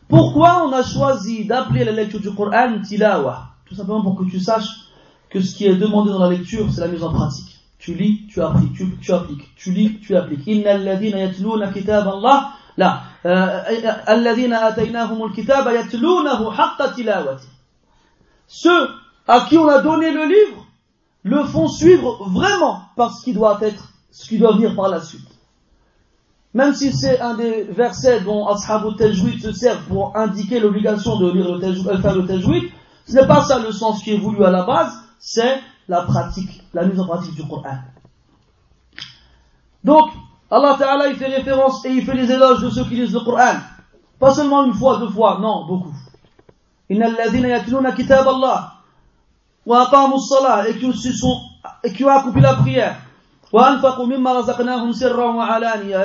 S1: Pourquoi on a choisi d'appeler la lecture du Coran tilawa? Tout simplement pour que tu saches que ce qui est demandé dans la lecture, c'est la mise en pratique. Tu lis, tu appliques, tu, tu appliques, tu lis, tu appliques. Inna alladhina yatluna kitab Allah, la, euh, alladhina ataynahum kitaba. Ceux à qui on a donné le livre le font suivre vraiment par ce qui doit être, ce qui doit venir par la suite. Même si c'est un des versets dont Ashabu Tajwid se sert pour indiquer l'obligation de lire le euh, Tajwid, ce n'est pas ça le sens qui est voulu à la base, c'est la pratique, la mise en pratique du Coran. Donc, Allah Ta'ala il fait référence et il fait les éloges de ceux qui lisent le Coran. Pas seulement une fois, deux fois, non, beaucoup. Alladhina yatluna kitab Allah wa aqamu salah et qui ont accompli la prière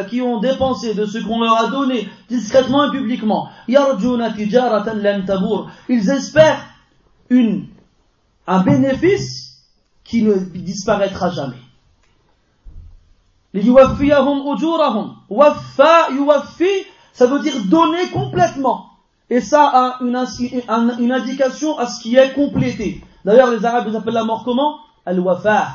S1: qui ont dépensé de ce qu'on leur a donné discrètement et publiquement. Ils espèrent une, un bénéfice qui ne disparaîtra jamais. Ça veut dire donner complètement. Et ça a une, indication à ce qui est complété. D'ailleurs, les Arabes ils appellent la mort comment? Al-wafa.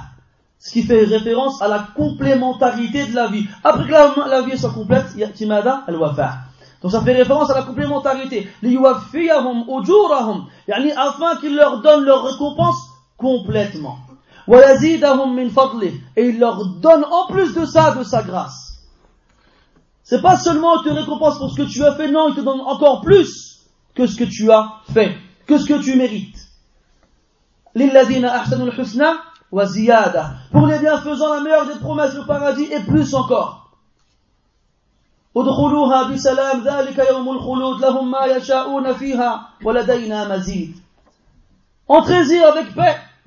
S1: Ce qui fait référence à la complémentarité de la vie. Après que la, vie soit complète, timada al-wafa. Donc ça fait référence à la complémentarité. Liyuwafiyahum. Yani afin qu'il leur donne leur récompense complètement. Et il leur donne en plus de ça de sa grâce. C'est pas seulement te récompense pour ce que tu as fait, non, il te donne encore plus que ce que tu as fait, que ce que tu mérites. Pour les bienfaisants, la meilleure des promesses, le paradis et plus encore. ادخلوها بسلام ذلك يوم الخلود لهم ما يشاءون فيها ولدينا مزيد Entrez-y avec paix.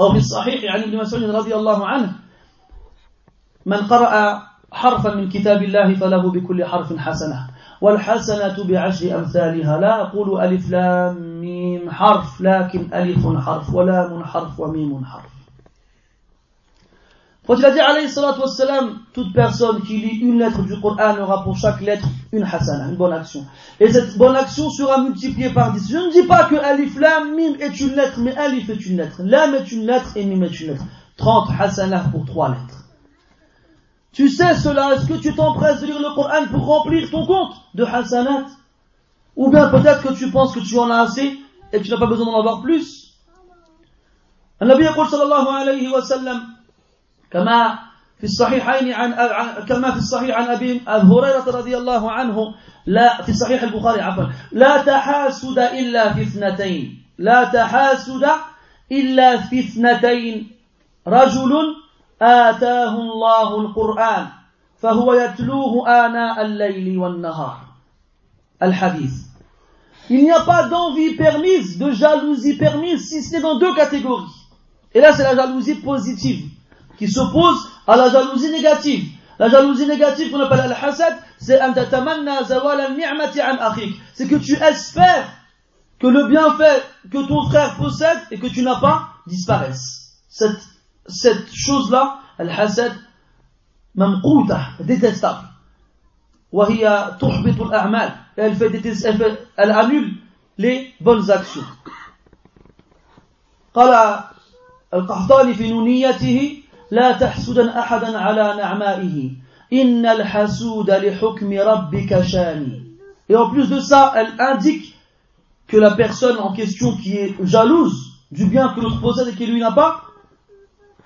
S1: أو في الصحيح عن ابن مسعود رضي الله عنه. من قرأ حرفا من كتاب الله فله بكل حرف حسنة. والحسنة بعشر أمثالها. لا أقول ألف لام ميم حرف لكن ألف حرف ولام حرف وميم حرف. Quand il a dit alayhi salatu wassalam, toute personne qui lit une lettre du Coran aura pour chaque lettre une hasana, une bonne action. Et cette bonne action sera multipliée par 10. Je ne dis pas que alif, lam, mim est une lettre, mais alif est une lettre, lam est une lettre et mim est une lettre. 30 hasanah pour 3 lettres. Tu sais cela, est-ce que tu t'empresses de lire le Coran pour remplir ton compte de hasanat? Ou bien peut-être que tu penses que tu en as assez et que tu n'as pas besoin d'en avoir plus? Le Nabi sallallahu alayhi wa sallam كما في الصحيحين عن كما في الصحيح عن ابي هريرة رضي الله عنه لا في صحيح البخاري عفوا لا تحاسد إلا في اثنتين لا تحاسد إلا في اثنتين رجل آتاه الله القرآن فهو يتلوه آناء الليل والنهار الحديث Il n'y a pas d'envie permise, de jalousie permise, si ce n'est dans deux catégories. Et là, c'est la jalousie positive. qui s'oppose à la jalousie négative. La jalousie négative qu'on appelle al-hasad, c'est C'est que tu espères que le bienfait que ton frère possède et que tu n'as pas disparaisse. Cette, cette chose-là, al-hasad, mamqouta, détestable. وهي تحبط الأعمال elle, fait, elle, fait, elle annule les bonnes actions قال القحطاني في نونيته لا تحسدن أحدا على نعمائه إن الحسود لحكم ربك شاني Et en plus de ça, elle indique que la personne en question qui est jalouse du bien que l'autre possède et qui lui n'a pas,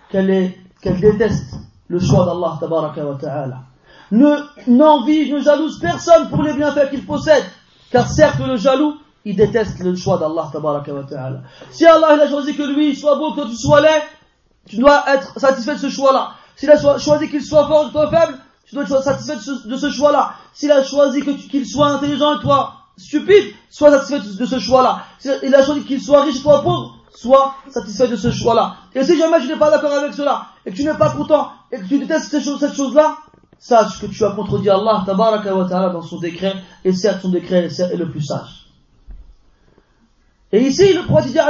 S1: qu'elle qu'elle déteste le choix d'Allah tabaraka wa ta'ala. Ne, n'envie, ne jalouse personne pour les bienfaits qu'il possède, car certes le jaloux, il déteste le choix d'Allah tabaraka wa ta'ala. Si Allah il a choisi que lui soit beau, que tu sois laid, tu dois être satisfait de ce choix-là. S'il a choisi qu'il soit fort et toi faible, tu dois être satisfait de ce, choix-là. S'il a choisi qu'il soit intelligent et toi stupide, sois satisfait de ce choix-là. S'il a choisi qu'il soit riche et toi pauvre, sois satisfait de ce choix-là. Et si jamais tu n'es pas d'accord avec cela, et que tu n'es pas content, et que tu détestes cette chose-là, sache que tu as contredit Allah, dans son décret, et certes son décret est le plus sage. Et ici, le prophète dit, il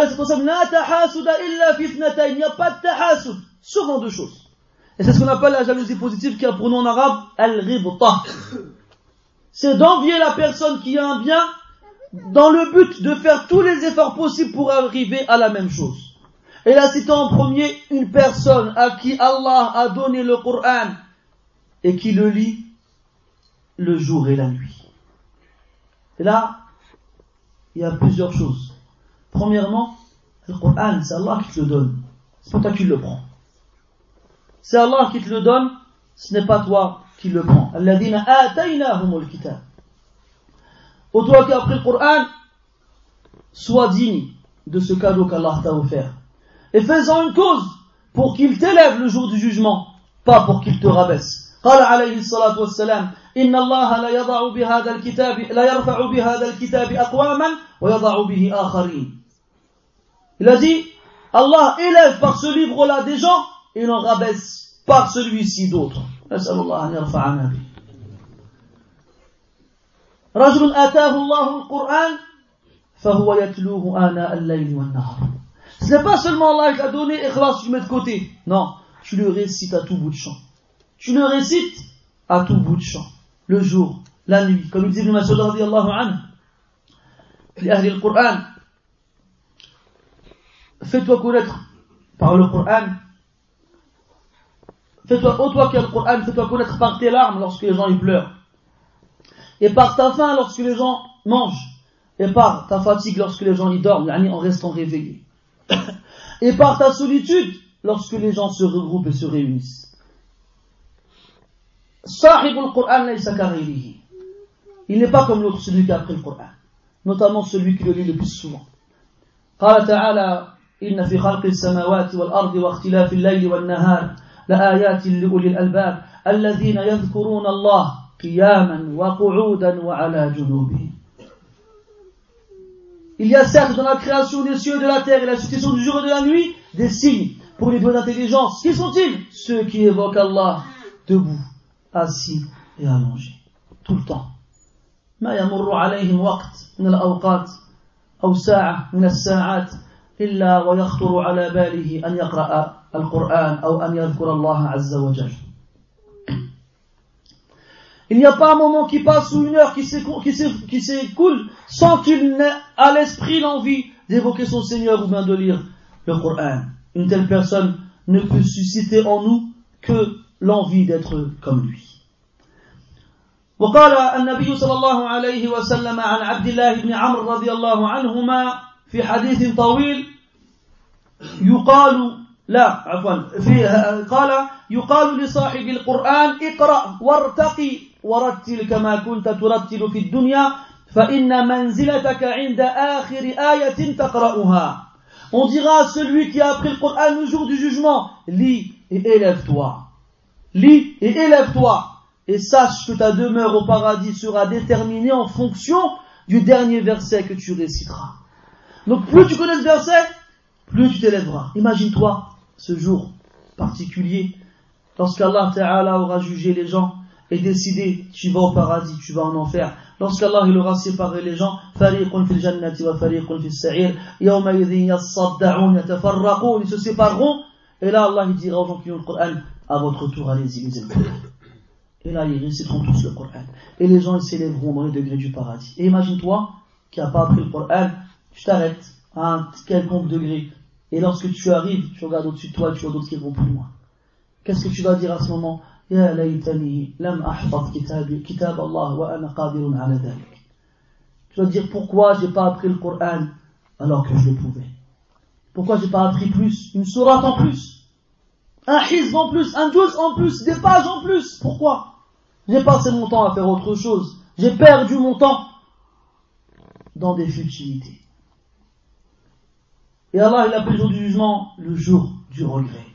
S1: n'y a pas de tahasud, sauf dans deux choses. Et c'est ce qu'on appelle la jalousie positive qui a pour nom en arabe al-ribta. C'est d'envier la personne qui a un bien dans le but de faire tous les efforts possibles pour arriver à la même chose. Et là, c'est en premier une personne à qui Allah a donné le Coran et qui le lit le jour et la nuit. Et là, il y a plusieurs choses. Premièrement, le Coran, c'est Allah qui te le donne. C'est pas toi qui le prends. C'est Allah qui te le donne, ce n'est pas toi qui le prends. Alladina ataynahumul kitab. Au toi qui as pris le Coran, sois digne de ce cadeau qu'Allah t'a offert. Et fais-en une cause pour qu'il t'élève le jour du jugement, pas pour qu'il te rabaisse. قال عليه الصلاة والسلام إن الله لا يضع بهذا الكتاب لا يرفع بهذا الكتاب أقواما ويضع به آخرين Il a dit Allah élève par ce livre-là des gens et il en rabaisse par celui-ci d'autres. نسأل الله أن يرفعنا به. رجل آتاه الله القرآن فهو يتلوه آناء الليل والنهار. Ce n'est pas seulement Allah qui t'a donné ikhlas, tu mets de côté. Non, tu le récites à tout bout de champ. Tu le récites à tout bout de champ. Le jour, la nuit. Comme il dit Ibn Masud radiallahu anhu. لأهل القرآن fais-toi connaître par le Coran fais-toi, oh toi qui as le Coran, fais-toi connaître par tes larmes lorsque les gens y pleurent et par ta faim lorsque les gens mangent et par ta fatigue lorsque les gens y dorment en restant réveillés et par ta solitude lorsque les gens se regroupent et se réunissent Sahibul Qur'an il n'est pas comme l'autre celui qui a appris le Coran notamment celui qui le lit le plus souvent قال تعالى إن في خلق السماوات والأرض واختلاف الليل والنهار لآيات لأولي الألباب الذين يذكرون الله قياما وقعودا وعلى جنوبهم Il y a certes dans la création des cieux et de la terre et la succession du jour et de la nuit des signes pour les doigts d'intelligence. Qui sont-ils Ceux qui évoquent Allah debout, assis et allongés, tout le temps. ما يمر عليهم وقت من الأوقات أو ساعة من الساعات إلا ويخطر على باله أن يقرأ القرآن أو أن يذكر الله عز وجل Il n'y a pas un moment qui passe ou une heure qui s'écoule sans qu'il n'ait à l'esprit l'envie d'évoquer son Seigneur ou bien de lire le Coran. Une telle personne ne peut susciter en nous que l'envie d'être comme lui. وقال النبي صلى الله عليه وسلم عن عبد الله بن عمرو رضي الله عنهما في حديث طويل يقال لا عفوا في قال يقال لصاحب القرآن اقرأ وارتقي ورتل كما كنت ترتل في الدنيا فإن منزلتك عند آخر آية تقرأها On dira à celui qui a appris le Coran le jour du jugement, lis et élève-toi. Lis et élève-toi. Et sache que ta demeure au paradis sera déterminée en fonction du dernier verset que tu réciteras. Donc plus tu connais ce verset, plus tu t'élèveras. Imagine-toi ce jour particulier, lorsqu'Allah aura jugé les gens et décidé, tu vas au paradis, tu vas en enfer. Lorsqu'Allah il aura séparé les gens, ils se sépareront, et là Allah il dira aux gens qui ont le Coran, à votre tour, allez-y, lisez le. Et là, ils réciteront tous le Coran. Et les gens, ils s'élèveront dans les degrés du paradis. Et imagine-toi, qui n'a pas appris le Coran, tu t'arrêtes à un quelconque degré. Et lorsque tu arrives, tu regardes au-dessus de toi, tu vois d'autres qui vont plus loin. Qu'est-ce que tu vas dire à ce moment? Ya lam kitab wa Tu vas dire pourquoi j'ai pas appris le Coran alors que je le pouvais. Pourquoi j'ai pas appris plus? Une sourate en plus Un hizb en plus Un juz en plus Des pages en plus Pourquoi? J'ai passé mon temps à faire autre chose. J'ai perdu mon temps dans des futilités. Et Allah, il appelle le jour du jugement le jour du regret.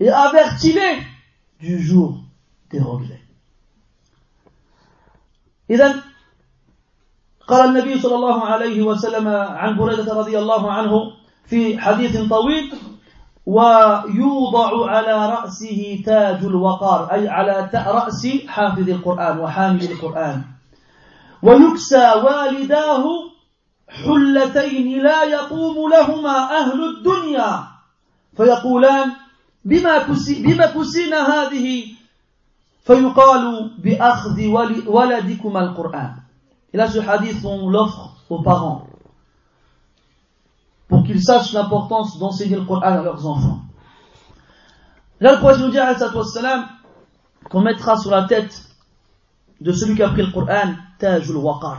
S1: Et avertis-les du jour des regrets. إذا قال النبي صلى الله عليه وسلم عن بريدة رضي الله عنه في حديث طويل ويوضع على رأسه تاج الوقار أي على رأس حافظ القرآن وحامل القرآن ويكسى والداه حلتين لا يقوم لهما أهل الدنيا فيقولان بما, كسي بما كسينا هذه فيقال بأخذ ولدكما القرآن Et là, ce hadith, on pour qu'ils sachent l'importance d'enseigner le Coran à leurs enfants. Là, le prophète nous dit, qu'on mettra sur la tête de celui qui a pris le Coran, tajul waqar,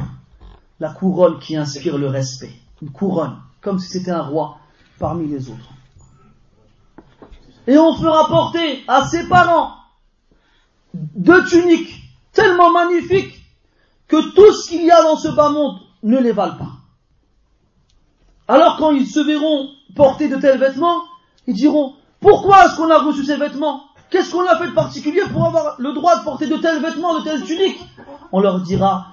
S1: la couronne qui inspire le respect. Une couronne, comme si c'était un roi parmi les autres. Et on fera porter à ses parents deux tuniques tellement magnifiques que tout ce qu'il y a dans ce bas monde ne les valent pas. Alors quand ils se verront porter de tels vêtements, ils diront, Pourquoi est-ce qu'on a reçu ces vêtements? Qu'est-ce qu'on a fait de particulier pour avoir le droit de porter de tels vêtements, de telles tuniques? On leur dira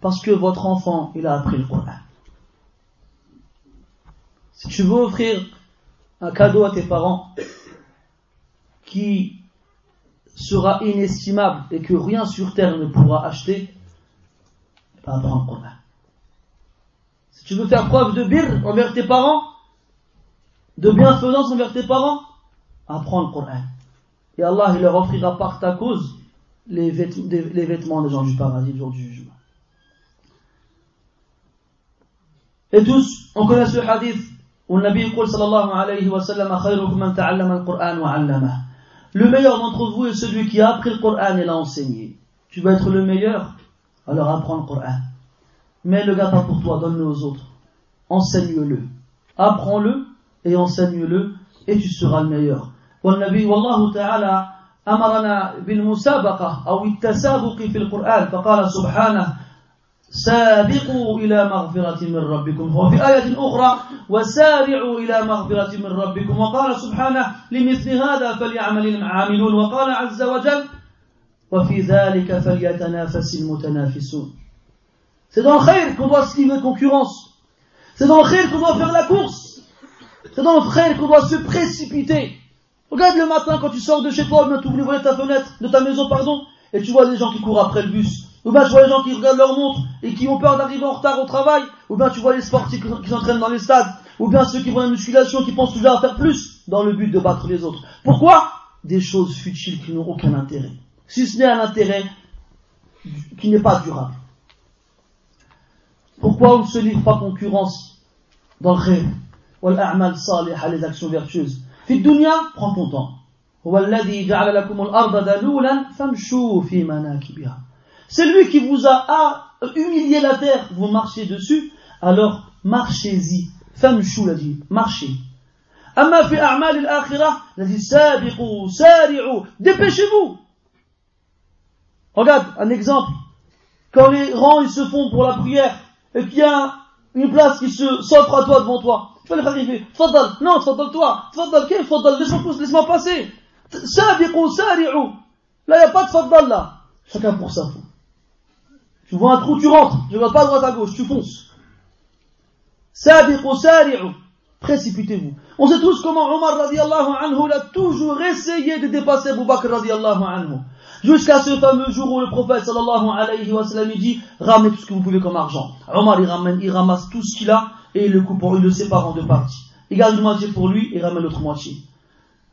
S1: parce que votre enfant il a appris le Qur'an. Si tu veux offrir un cadeau à tes parents qui sera inestimable et que rien sur terre ne pourra acheter, apprends le Qur'an. Si tu veux faire preuve de bir envers tes parents, de bienfaisance envers tes parents, apprends le Coran. Et Allah il leur offrira par ta cause les, vêtements des gens du paradis le jour du jugement. Et tous, on connaît ce hadith où le Nabi dit sallallahu alayhi wa sallam Le meilleur d'entre vous est celui qui a appris le Coran et l'a enseigné. Tu veux être le meilleur Alors apprends le Coran. Mais le gars pas pour toi, donne-le aux autres. Enseigne-le. Apprends-le et enseigne-le et tu seras le meilleur. والنبي والله تعالى أمرنا بالمسابقة أو التسابق في القرآن فقال سبحانه سابقوا إلى مغفرة من ربكم وفي آية أخرى وسارعوا إلى مغفرة من ربكم وقال سبحانه لمثل هذا فليعمل العاملون وقال عز وجل وفي ذلك فليتنافس المتنافسون C'est dans le khair qu'on doit se livrer concurrence. C'est dans le khair qu'on doit faire la course. C'est dans le khair qu'on doit se précipiter. Regarde le matin quand tu sors de chez toi, tu ouvres ta fenêtre, de ta maison, pardon, et tu vois des gens qui courent après le bus. Ou bien tu vois des gens qui regardent leur montre et qui ont peur d'arriver en retard au travail. Ou bien tu vois les sportifs qui s'entraînent dans les stades. Ou bien ceux qui vont la musculation qui pensent toujours à faire plus dans le but de battre les autres. Pourquoi? Des choses futiles qui n'ont aucun intérêt. Si ce n'est un intérêt qui n'est pas durable. Pourquoi on ne se livre pas concurrence dans le rêve? Les actions vertueuses Fi dunya, prends ton temps. C'est lui qui vous a humilié la terre, vous marchez dessus, alors marchez-y. Famchou l'a dit, marchez. Amma fi a'mal al-akhirah, l'a dit sari'u, dépêchez-vous. Regarde, un exemple. Quand les rangs ils se font pour la prière, et qu'il y a une place qui se s'offre à toi devant toi, tu vas les arriver. Tfadal, non, tfadal toi. Tfadal, quel fadal Laisse-moi laisse passer. Sabiqu, sari'u. Là, il n'y a pas de fadal là. Chacun pour ça. Tu vois un trou, tu rentres. Je ne vois pas à droite à gauche, tu fonces. Sabiqu, sari'u. Précipitez-vous. On sait tous comment Omar radiallahu anhu a toujours essayé de dépasser Abu Bakr radiallahu anhu. Jusqu'à ce fameux jour où le prophète sallallahu alayhi wa sallam dit ramenez tout ce que vous pouvez comme argent. Omar il ramène, il ramasse tout ce qu'il a et il le coupe, il le sépare en deux parties. Il garde une moitié pour lui et ramène l'autre moitié.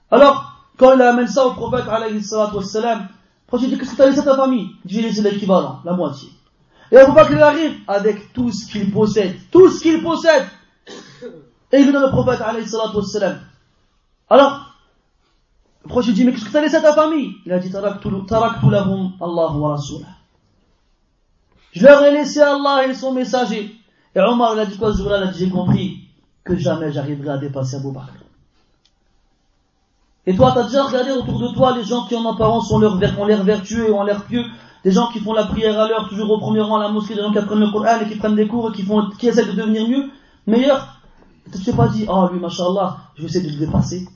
S1: Alors, quand il amène ça au prophète alayhi wa sallam, le prophète dit qu'est-ce que tu as laissé à ta famille Il dit j'ai laissé l'équivalent, la moitié. Et Abu Bakr il arrive avec tout ce qu'il possède, tout ce qu'il possède. Et il donne au prophète alayhi wa sallam. Alors, le prophète dit, mais qu'est-ce que tu as laissé à ta famille? Il a dit, taraktu lahum Allah wa rasulah. Je leur ai laissé Allah et son messager. Et Omar, il a dit quoi ce jour-là? Il a dit, j'ai compris que jamais j'arriverai à dépasser Abu Bakr. Et toi, tu as déjà regardé autour de toi les gens qui en apparence ont l'air vertueux et ont l'air pieux, des gens qui font la prière à l'heure, toujours au premier rang à la mosquée, des gens qui apprennent le Coran et qui prennent des cours et qui, font, qui essaient de devenir mieux, meilleurs. Tu t'es pas dit, oh lui, machallah, je vais essayer de le dépasser.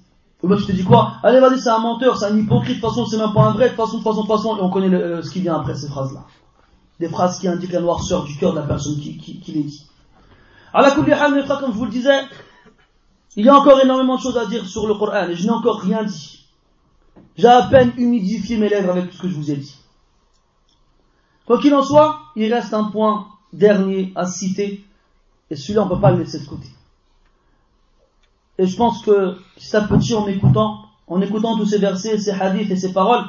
S1: Ou bien tu te dis quoi? Allez, vas-y, c'est un menteur, c'est un hypocrite, de toute façon, c'est même pas un vrai, de toute façon, de toute façon, de toute façon, et on connaît euh, ce qui vient après ces phrases-là. Des phrases qui indiquent la noirceur du cœur de la personne qui, qui, qui les dit. À frères, comme je vous le disais, il y a encore énormément de choses à dire sur le Coran, et je n'ai encore rien dit. J'ai à peine humidifié mes lèvres avec tout ce que je vous ai dit. Quoi qu'il en soit, il reste un point dernier à citer, et celui-là, on ne peut pas le laisser de côté. Et je pense que si ça petit en écoutant, en écoutant tous ces versets, ces hadiths et ces paroles,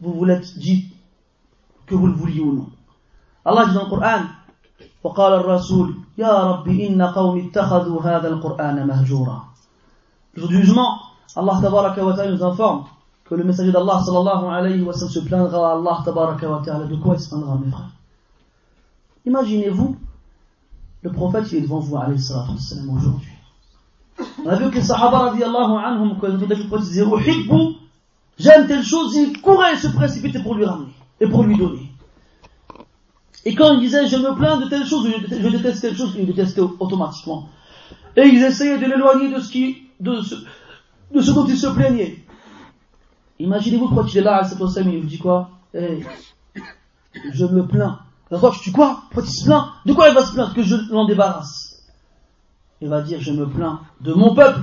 S1: vous vous l'êtes dit, que vous le vouliez ou non. Allah dit dans le Coran, وقال الرسول يا رب إن قوم اتخذوا هذا القرآن مهجورا Le jour du jugement, Allah tabaraka wa ta'ala nous informe que le messager d'Allah sallallahu alayhi wa sallam se plaindra à Allah tabaraka wa ta'ala. De quoi il se plaindra mes frères Imaginez-vous, le prophète il est devant vous alayhi salatu wa sallam aujourd'hui. On a vu que les Sahaba radiallahu anhum, quand ils ont le prophète, ils j'aime telle chose, ils couraient et se précipitaient pour lui ramener et pour lui donner. Et quand il disait je me plains de telle chose, je déteste telle chose, il détestait automatiquement. Et ils essayaient de l'éloigner de ce qui, de ce, de ce dont il se plaignait. Imaginez-vous quand il est là, à cette il vous dit quoi? Hey, Je me plains. Toi, tu quoi Pourquoi tu te plains? De quoi il va se plaindre? Que je l'en débarrasse. Il va dire, je me plains de mon peuple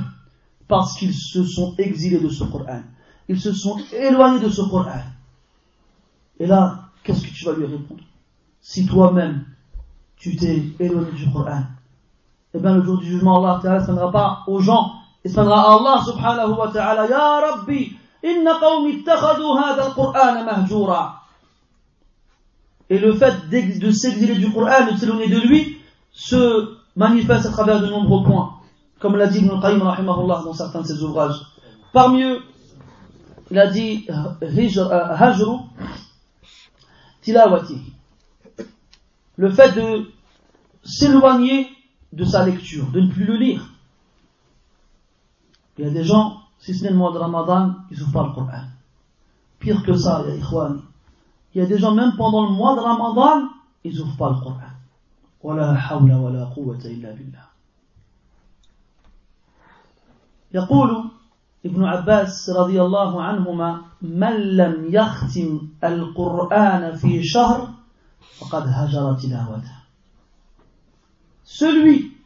S1: parce qu'ils se sont exilés de ce Coran. Ils se sont éloignés de ce Coran. Et là, qu'est-ce que tu vas lui répondre? Si toi-même, tu t'es éloigné du Coran, eh bien le jour du jugement, Allah ne se pas aux gens, il se à Allah subhanahu wa ta'ala, Ya Rabbi, inna qawmi hadha al-Qur'an mahjura. Et le fait de s'exiler du Coran, de s'éloigner de lui, se manifeste à travers de nombreux points, comme l'a dit Ibn Qayyim dans certains de ses ouvrages. Parmi eux, il a dit euh, Hajru Tilawati Le fait de s'éloigner de sa lecture, de ne plus le lire. Il y a des gens, si ce n'est le mois de Ramadan, ils n'ouvrent pas le Coran. Pire que ça, il y a Il y a des gens, même pendant le mois de Ramadan, ils n'ouvrent pas le Coran. ولا حول ولا قوة إلا بالله يقول ابن عباس رضي الله عنهما من لم يختم القرآن في شهر فقد هجر تلاوته celui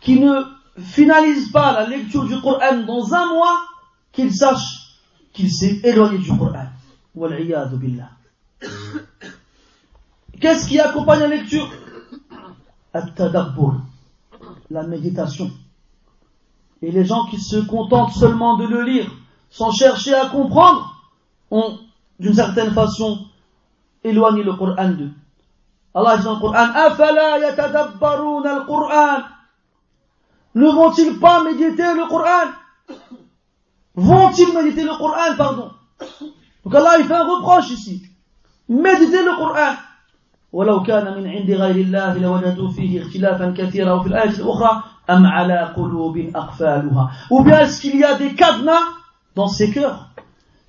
S1: qui ne finalise pas la lecture du Coran dans un mois qu'il sache qu'il s'est éloigné du Coran qu'est-ce qui accompagne la lecture? La méditation. Et les gens qui se contentent seulement de le lire, sans chercher à comprendre, ont d'une certaine façon éloigné le Coran d'eux. Allah dit dans le Coran, al-Qur'an. Ne vont-ils pas méditer le Coran Vont-ils méditer le Coran, pardon Donc Allah il fait un reproche ici. Méditer le Coran. ولو كان من عند غير الله لوجدوا فيه اختلافا كثيرا وفي الآية الأخرى أم على قلوب أقفالها Ou bien est-ce qu'il y a des cadenas dans ces cœurs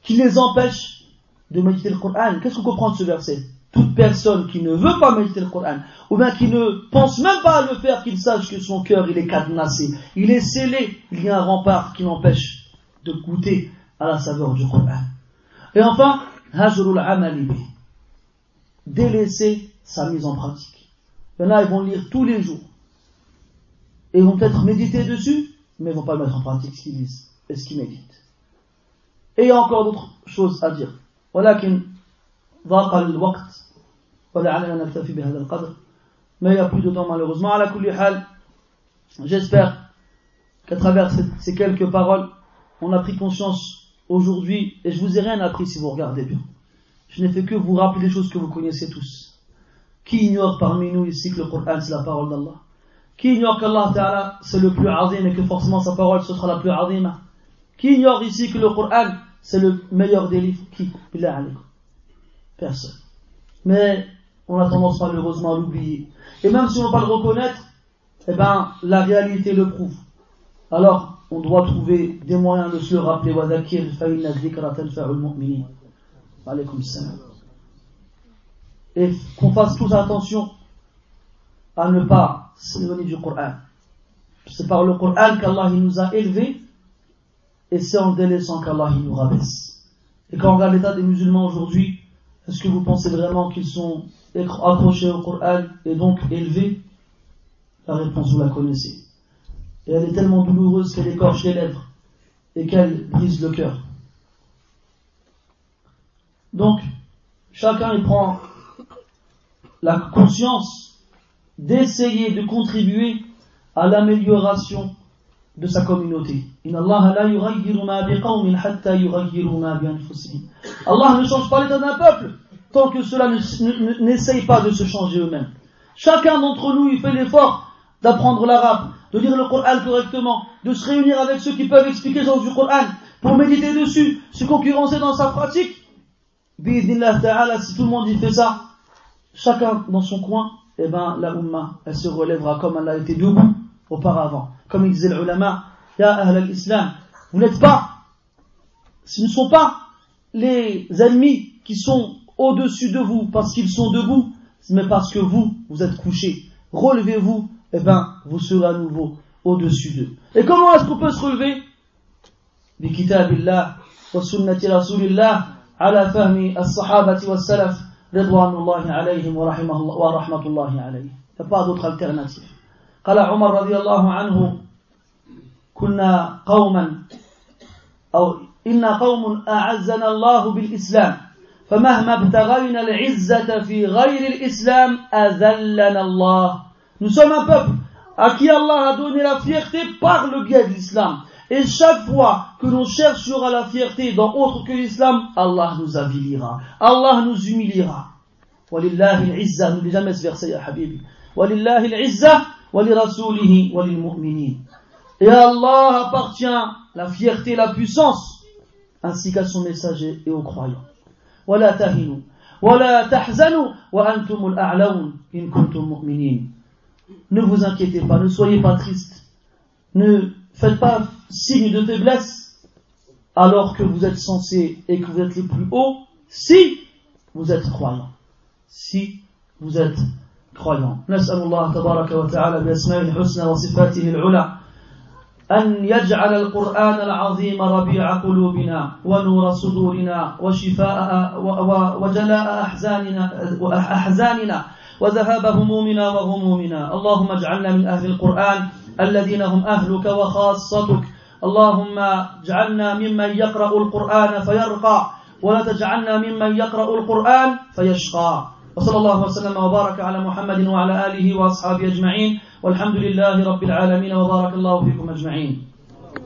S1: qui les empêchent de méditer le Coran Qu'est-ce qu'on comprend de ce verset toute personne qui ne veut pas méditer le Coran, ou bien qui ne pense même pas à le faire, qu'il sache que son cœur, il est cadenassé, il est scellé, il y a un rempart qui l'empêche de goûter à la saveur du Coran. Et enfin, Hajrul Amalibi, délaisser sa mise en pratique. Il y en a, ils vont lire tous les jours, et ils vont peut-être méditer dessus, mais ils vont pas le mettre en pratique ce qu'ils lisent et ce qu'ils méditent. Et il y a encore d'autres choses à dire. Voilà qu'une ضاق الوقت ولعلنا نكتفي بهذا القدر mais il n'y a plus de temps malheureusement على كل حال j'espère qu'à travers ces quelques paroles on a pris conscience aujourd'hui et je vous ai rien appris si vous regardez bien je n'ai fait que vous rappeler des choses que vous connaissez tous qui ignore parmi nous ici que le Coran c'est la parole d'Allah Qui ignore qu'Allah Ta'ala c'est le plus azim et que forcément sa parole ce sera la plus azima Qui ignore ici que le Coran c'est le meilleur des livres Qui Personne. Mais on a tendance malheureusement à l'oublier. Et même si on ne veut pas le reconnaître, eh ben, la réalité le prouve. Alors, on doit trouver des moyens de se le rappeler. Et qu'on fasse tous attention à ne pas s'éloigner du Coran. C'est par le Coran qu'Allah nous a élevés et c'est en délaissant qu'Allah nous rabaisse. Et quand on regarde l'état des musulmans aujourd'hui, est-ce que vous pensez vraiment qu'ils sont accrochés au Coran et donc élevés? La réponse, vous la connaissez. Et elle est tellement douloureuse qu'elle écorche les lèvres et qu'elle brise le cœur. Donc, chacun il prend la conscience d'essayer de contribuer à l'amélioration de sa communauté. Allah ne change pas l'état d'un peuple tant que cela n'essaye pas de se changer eux-mêmes. Chacun d'entre nous, il fait l'effort d'apprendre l'arabe, de lire le Coran correctement, de se réunir avec ceux qui peuvent expliquer le sens du Coran, pour méditer dessus, se concurrencer dans sa pratique. si tout le monde y fait ça, chacun dans son coin, eh ben, la Ummah, elle se relèvera comme elle a été debout auparavant. Comme il disait l'ulama, Ya Ahl al-Islam, vous n'êtes pas, ce ne sont pas les ennemis qui sont au-dessus de vous parce qu'ils sont debout, mais parce que vous, vous êtes couchés. Relevez-vous, et bien, vous serez à nouveau au-dessus d'eux. Et comment est-ce qu'on peut se relever fahmi as-sahabati wa salaf alayhim wa. Il n'y a pas d'autre alternative. قال عمر رضي الله عنه كنا قوما أو إنا قوم أعزنا الله بالإسلام فمهما ابتغينا العزة في غير الإسلام أذلنا الله Nous sommes un peuple à qui Allah a donné la fierté par le biais de l'islam. Et chaque fois que l'on cherchera la fierté dans autre que l'islam, Allah nous avilira. Allah nous humiliera. Walillahi al-izza, n'oublie jamais ce verset, ya habibi. Walillahi al-izza. Et Allah appartient la fierté et la puissance, ainsi qu'à son messager et aux croyants. Ne vous inquiétez pas, ne soyez pas tristes, ne faites pas signe de faiblesse, alors que vous êtes censés et que vous êtes les plus hauts, si vous êtes croyants, si vous êtes croyants. نسأل الله تبارك وتعالى بأسمائه الحسنى وصفاته العلى أن يجعل القرآن العظيم ربيع قلوبنا ونور صدورنا وشفاء وجلاء أحزاننا, أحزاننا وذهاب همومنا وغمومنا. اللهم اجعلنا من أهل القرآن الذين هم أهلك وخاصتك. اللهم اجعلنا ممن يقرأ القرآن فيرقى ولا تجعلنا ممن يقرأ القرآن فيشقى. وصلى الله وسلم وبارك على محمد وعلى آله وأصحابه أجمعين والحمد لله رب العالمين وبارك الله فيكم أجمعين.